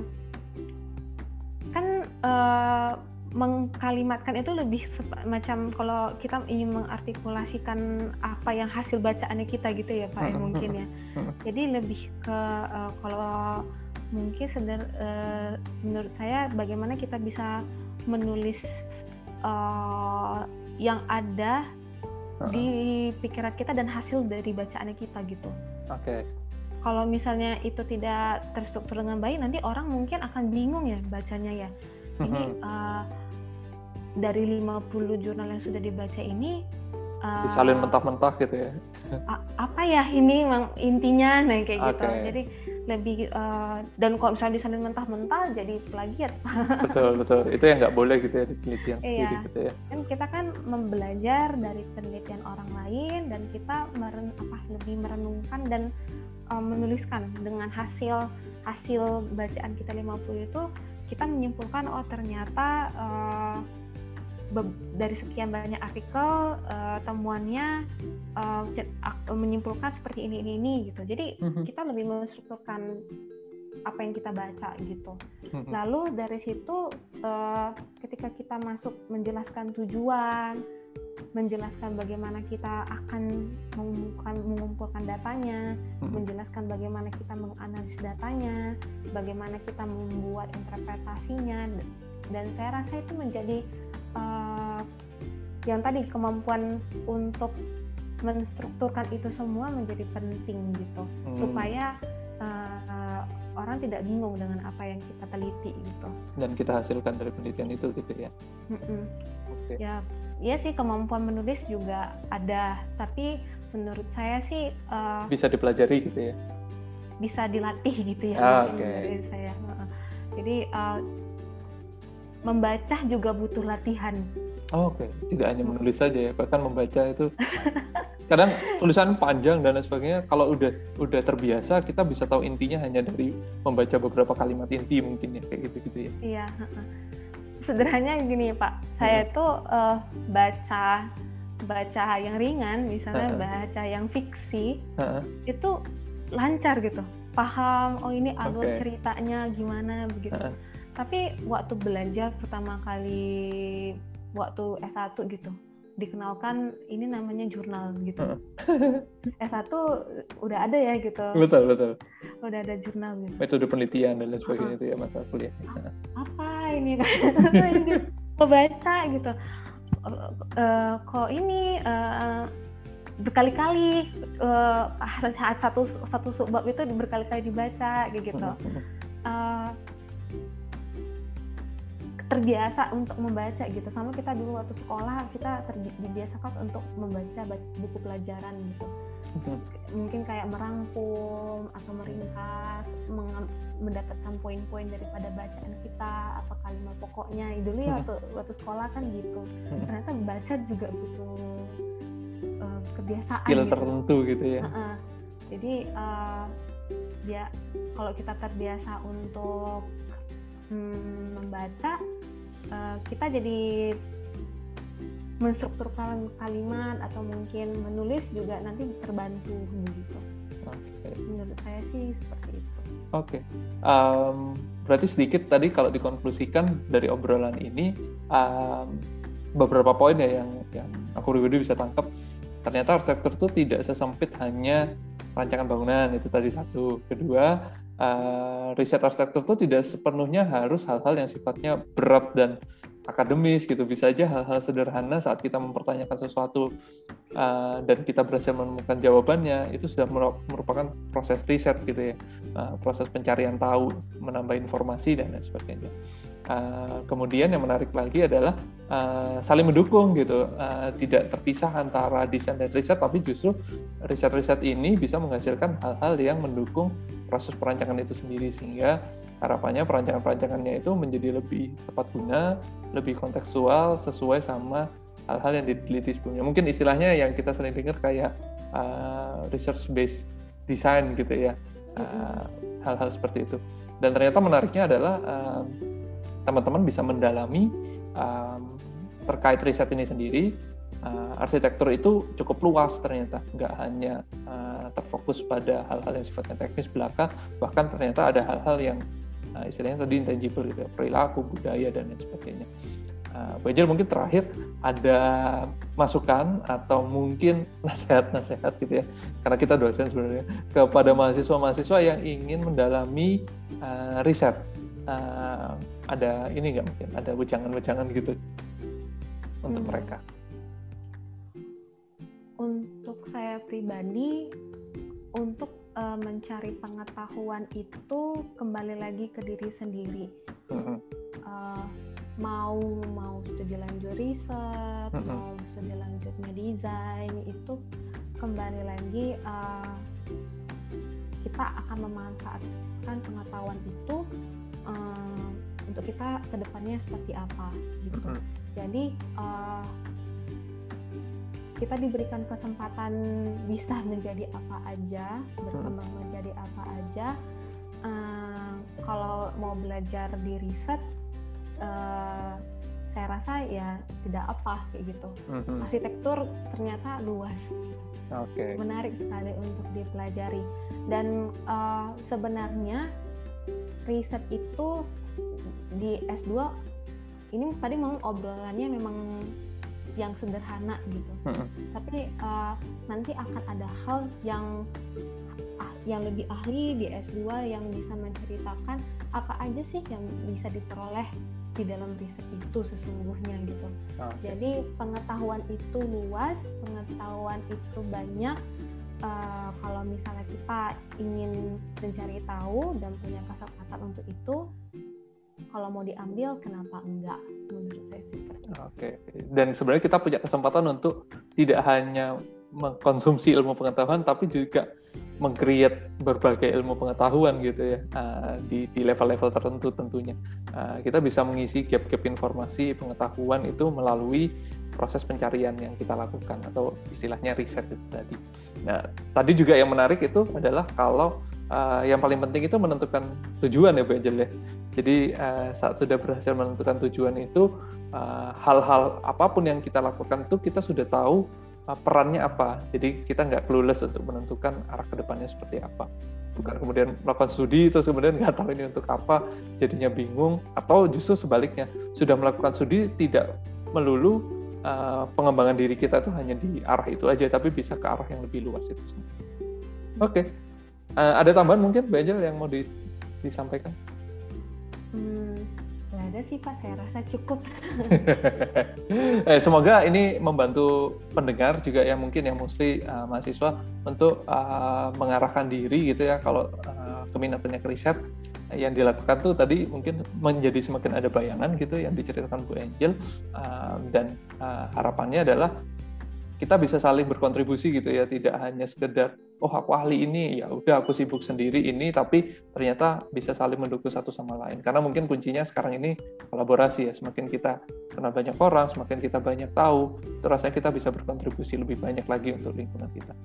kan uh, mengkalimatkan itu lebih macam kalau kita ingin mengartikulasikan apa yang hasil bacaannya kita gitu ya Pak ya mungkin ya. Jadi lebih ke uh, kalau mungkin sedar uh, menurut saya bagaimana kita bisa menulis uh, yang ada di pikiran kita dan hasil dari bacaannya kita gitu. Oke. Okay. Kalau misalnya itu tidak terstruktur dengan baik, nanti orang mungkin akan bingung ya bacanya ya. Ini uh, dari 50 jurnal yang sudah dibaca ini uh, disalin mentah-mentah gitu ya? Apa ya ini intinya? Nah kayak okay. gitu jadi lebih uh, dan kalau misalnya disalin mentah-mentah jadi plagiat. Betul betul. Itu yang nggak boleh gitu ya di penelitian iya. sendiri gitu ya. Kan kita kan membelajar dari penelitian orang lain dan kita meren apa lebih merenungkan dan uh, menuliskan. Dengan hasil hasil bacaan kita 50 itu kita menyimpulkan oh ternyata uh, dari sekian banyak artikel uh, temuannya uh, menyimpulkan seperti ini ini ini gitu. Jadi mm-hmm. kita lebih menstrukturkan apa yang kita baca gitu. Mm-hmm. Lalu dari situ uh, ketika kita masuk menjelaskan tujuan, menjelaskan bagaimana kita akan mengumpulkan, mengumpulkan datanya, mm-hmm. menjelaskan bagaimana kita menganalisis datanya, bagaimana kita membuat interpretasinya, dan saya rasa itu menjadi uh, yang tadi kemampuan untuk menstrukturkan itu semua menjadi penting gitu. Hmm. supaya uh, orang tidak bingung dengan apa yang kita teliti gitu. Dan kita hasilkan dari penelitian itu gitu ya? Mm okay. ya ya sih kemampuan menulis juga ada. Tapi menurut saya sih uh, bisa dipelajari gitu ya? bisa dilatih gitu ya ah, okay. saya. Jadi uh, membaca juga butuh latihan. Oh, Oke, okay. tidak hanya menulis saja ya, bahkan membaca itu kadang tulisan panjang dan lain sebagainya. Kalau udah udah terbiasa, kita bisa tahu intinya hanya dari membaca beberapa kalimat inti mungkin ya kayak gitu gitu ya. Iya. Sederhananya gini Pak, saya hmm. tuh uh, baca baca yang ringan, misalnya uh baca yang fiksi, uh itu lancar gitu, paham. Oh ini alur okay. ceritanya gimana begitu. Uh tapi waktu belajar pertama kali waktu S1 gitu dikenalkan ini namanya jurnal gitu. S1 udah ada ya gitu. Betul, betul. Udah ada jurnal gitu. Metode penelitian dan lain sebagainya uh itu ya mata kuliah. Apa ini kan? Pembaca gitu. Uh, kok ini uh, berkali-kali uh, satu satu subbab itu berkali-kali dibaca gitu. Uh, terbiasa untuk membaca gitu sama kita dulu waktu sekolah kita terbiasakan untuk membaca buku pelajaran gitu hmm. mungkin kayak merangkum atau meringkas mendapatkan poin-poin daripada bacaan kita apa kalimat pokoknya dulu ya waktu waktu sekolah kan gitu hmm. ternyata baca juga butuh uh, kebiasaan skill gitu. tertentu gitu ya uh -uh. jadi uh, ya kalau kita terbiasa untuk hmm, membaca uh, kita jadi menstrukturkan kalimat atau mungkin menulis juga nanti terbantu begitu. Okay. Menurut saya sih seperti itu. Oke, okay. um, berarti sedikit tadi kalau dikonklusikan dari obrolan ini um, beberapa poin ya yang yang aku pribadi bisa tangkap. Ternyata arsitektur itu tidak sesempit hanya rancangan bangunan itu tadi satu. Kedua, uh, riset arsitektur itu tidak sepenuhnya harus hal-hal yang sifatnya berat dan akademis gitu. Bisa aja hal-hal sederhana saat kita mempertanyakan sesuatu uh, dan kita berhasil menemukan jawabannya itu sudah merupakan proses riset gitu ya. Uh, proses pencarian tahu menambah informasi dan lain sebagainya uh, kemudian yang menarik lagi adalah uh, saling mendukung gitu uh, tidak terpisah antara desain dan riset tapi justru riset-riset ini bisa menghasilkan hal-hal yang mendukung proses perancangan itu sendiri sehingga harapannya perancangan-perancangannya itu menjadi lebih tepat guna, lebih kontekstual, sesuai sama hal-hal yang diteliti sebelumnya. Mungkin istilahnya yang kita sering dengar kayak uh, research based design gitu ya, uh, hal-hal seperti itu. Dan ternyata menariknya adalah teman teman-teman bisa mendalami um, terkait riset ini sendiri. Uh, arsitektur itu cukup luas ternyata, nggak hanya uh, terfokus pada hal-hal yang sifatnya teknis belaka, bahkan ternyata ada hal-hal yang uh, istilahnya tadi intangible gitu, ya, perilaku, budaya dan lain sebagainya. Uh, mungkin terakhir ada masukan atau mungkin nasihat-nasihat gitu ya, karena kita dosen sebenarnya kepada mahasiswa-mahasiswa yang ingin mendalami uh, riset. Uh, ada ini nggak mungkin? Ada wejangan-wejangan gitu untuk hmm. mereka. Untuk saya pribadi untuk uh, mencari pengetahuan itu kembali lagi ke diri sendiri. Uh, mau mau studi lanjut riset mau studi lanjutnya desain itu kembali lagi uh, kita akan memanfaatkan pengetahuan itu uh, untuk kita ke depannya seperti apa gitu jadi uh, kita diberikan kesempatan bisa menjadi apa aja, berkembang hmm. menjadi apa aja. Uh, kalau mau belajar di riset, uh, saya rasa ya tidak apa kayak gitu. Hmm. Arsitektur ternyata luas, okay. menarik sekali untuk dipelajari. Dan uh, sebenarnya riset itu di S2 ini tadi memang obrolannya memang yang sederhana gitu. Hmm. Tapi uh, nanti akan ada hal yang ah, yang lebih ahli di S2 yang bisa menceritakan apa aja sih yang bisa diperoleh di dalam riset itu sesungguhnya gitu. Okay. Jadi pengetahuan itu luas, pengetahuan itu banyak. Uh, kalau misalnya kita ingin mencari tahu dan punya kesempatan untuk itu, kalau mau diambil kenapa enggak? Menurut saya Oke, dan sebenarnya kita punya kesempatan untuk tidak hanya mengkonsumsi ilmu pengetahuan, tapi juga mengcreate berbagai ilmu pengetahuan gitu ya uh, di di level-level tertentu tentunya. Uh, kita bisa mengisi gap-gap informasi pengetahuan itu melalui proses pencarian yang kita lakukan atau istilahnya riset itu tadi. Nah, tadi juga yang menarik itu adalah kalau uh, yang paling penting itu menentukan tujuan ya Bu Angel ya. Jadi uh, saat sudah berhasil menentukan tujuan itu eh, hal-hal uh, apa pun yang kita lakukan itu kita sudah tahu uh, perannya apa. Jadi kita nggak clueless untuk menentukan arah ke depannya seperti apa. Bukan kemudian melakukan studi terus kemudian nggak tahu ini untuk apa, jadinya bingung. Atau justru sebaliknya sudah melakukan studi tidak melulu uh, pengembangan diri kita itu hanya di arah itu aja, tapi bisa ke arah yang lebih luas itu. Oke, okay. uh, ada tambahan mungkin Mbak Angel yang mau di, disampaikan? Hmm, nggak ada sih Pak, saya rasa cukup. eh, semoga ini membantu pendengar juga yang mungkin yang mostly uh, mahasiswa untuk uh, mengarahkan diri gitu ya kalau uh, keminatannya ke riset yang dilakukan tuh tadi mungkin menjadi semakin ada bayangan gitu yang diceritakan Bu Angel. Uh, dan uh, harapannya adalah kita bisa saling berkontribusi gitu ya tidak hanya sekedar oh aku ahli ini ya udah aku sibuk sendiri ini tapi ternyata bisa saling mendukung satu sama lain. Karena mungkin kuncinya sekarang ini kolaborasi ya semakin kita kenal banyak orang semakin kita banyak tahu itu rasanya kita bisa berkontribusi lebih banyak lagi untuk lingkungan kita.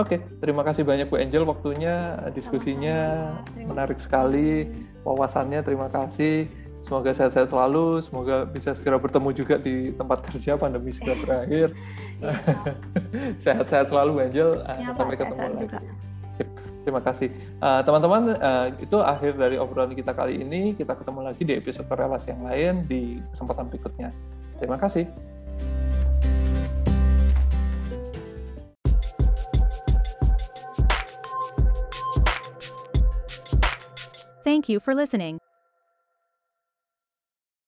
Oke terima kasih banyak Bu Angel waktunya diskusinya menarik sekali wawasannya terima kasih Semoga sehat-sehat selalu, semoga bisa segera bertemu juga di tempat kerja pandemi segera berakhir. Iya. Sehat-sehat selalu, Angel. Ya, Sampai Pak, ketemu lagi. Juga. Terima kasih. Uh, teman-teman, uh, itu akhir dari obrolan kita kali ini. Kita ketemu lagi di episode relasi yang lain di kesempatan berikutnya. Terima kasih. Thank you for listening.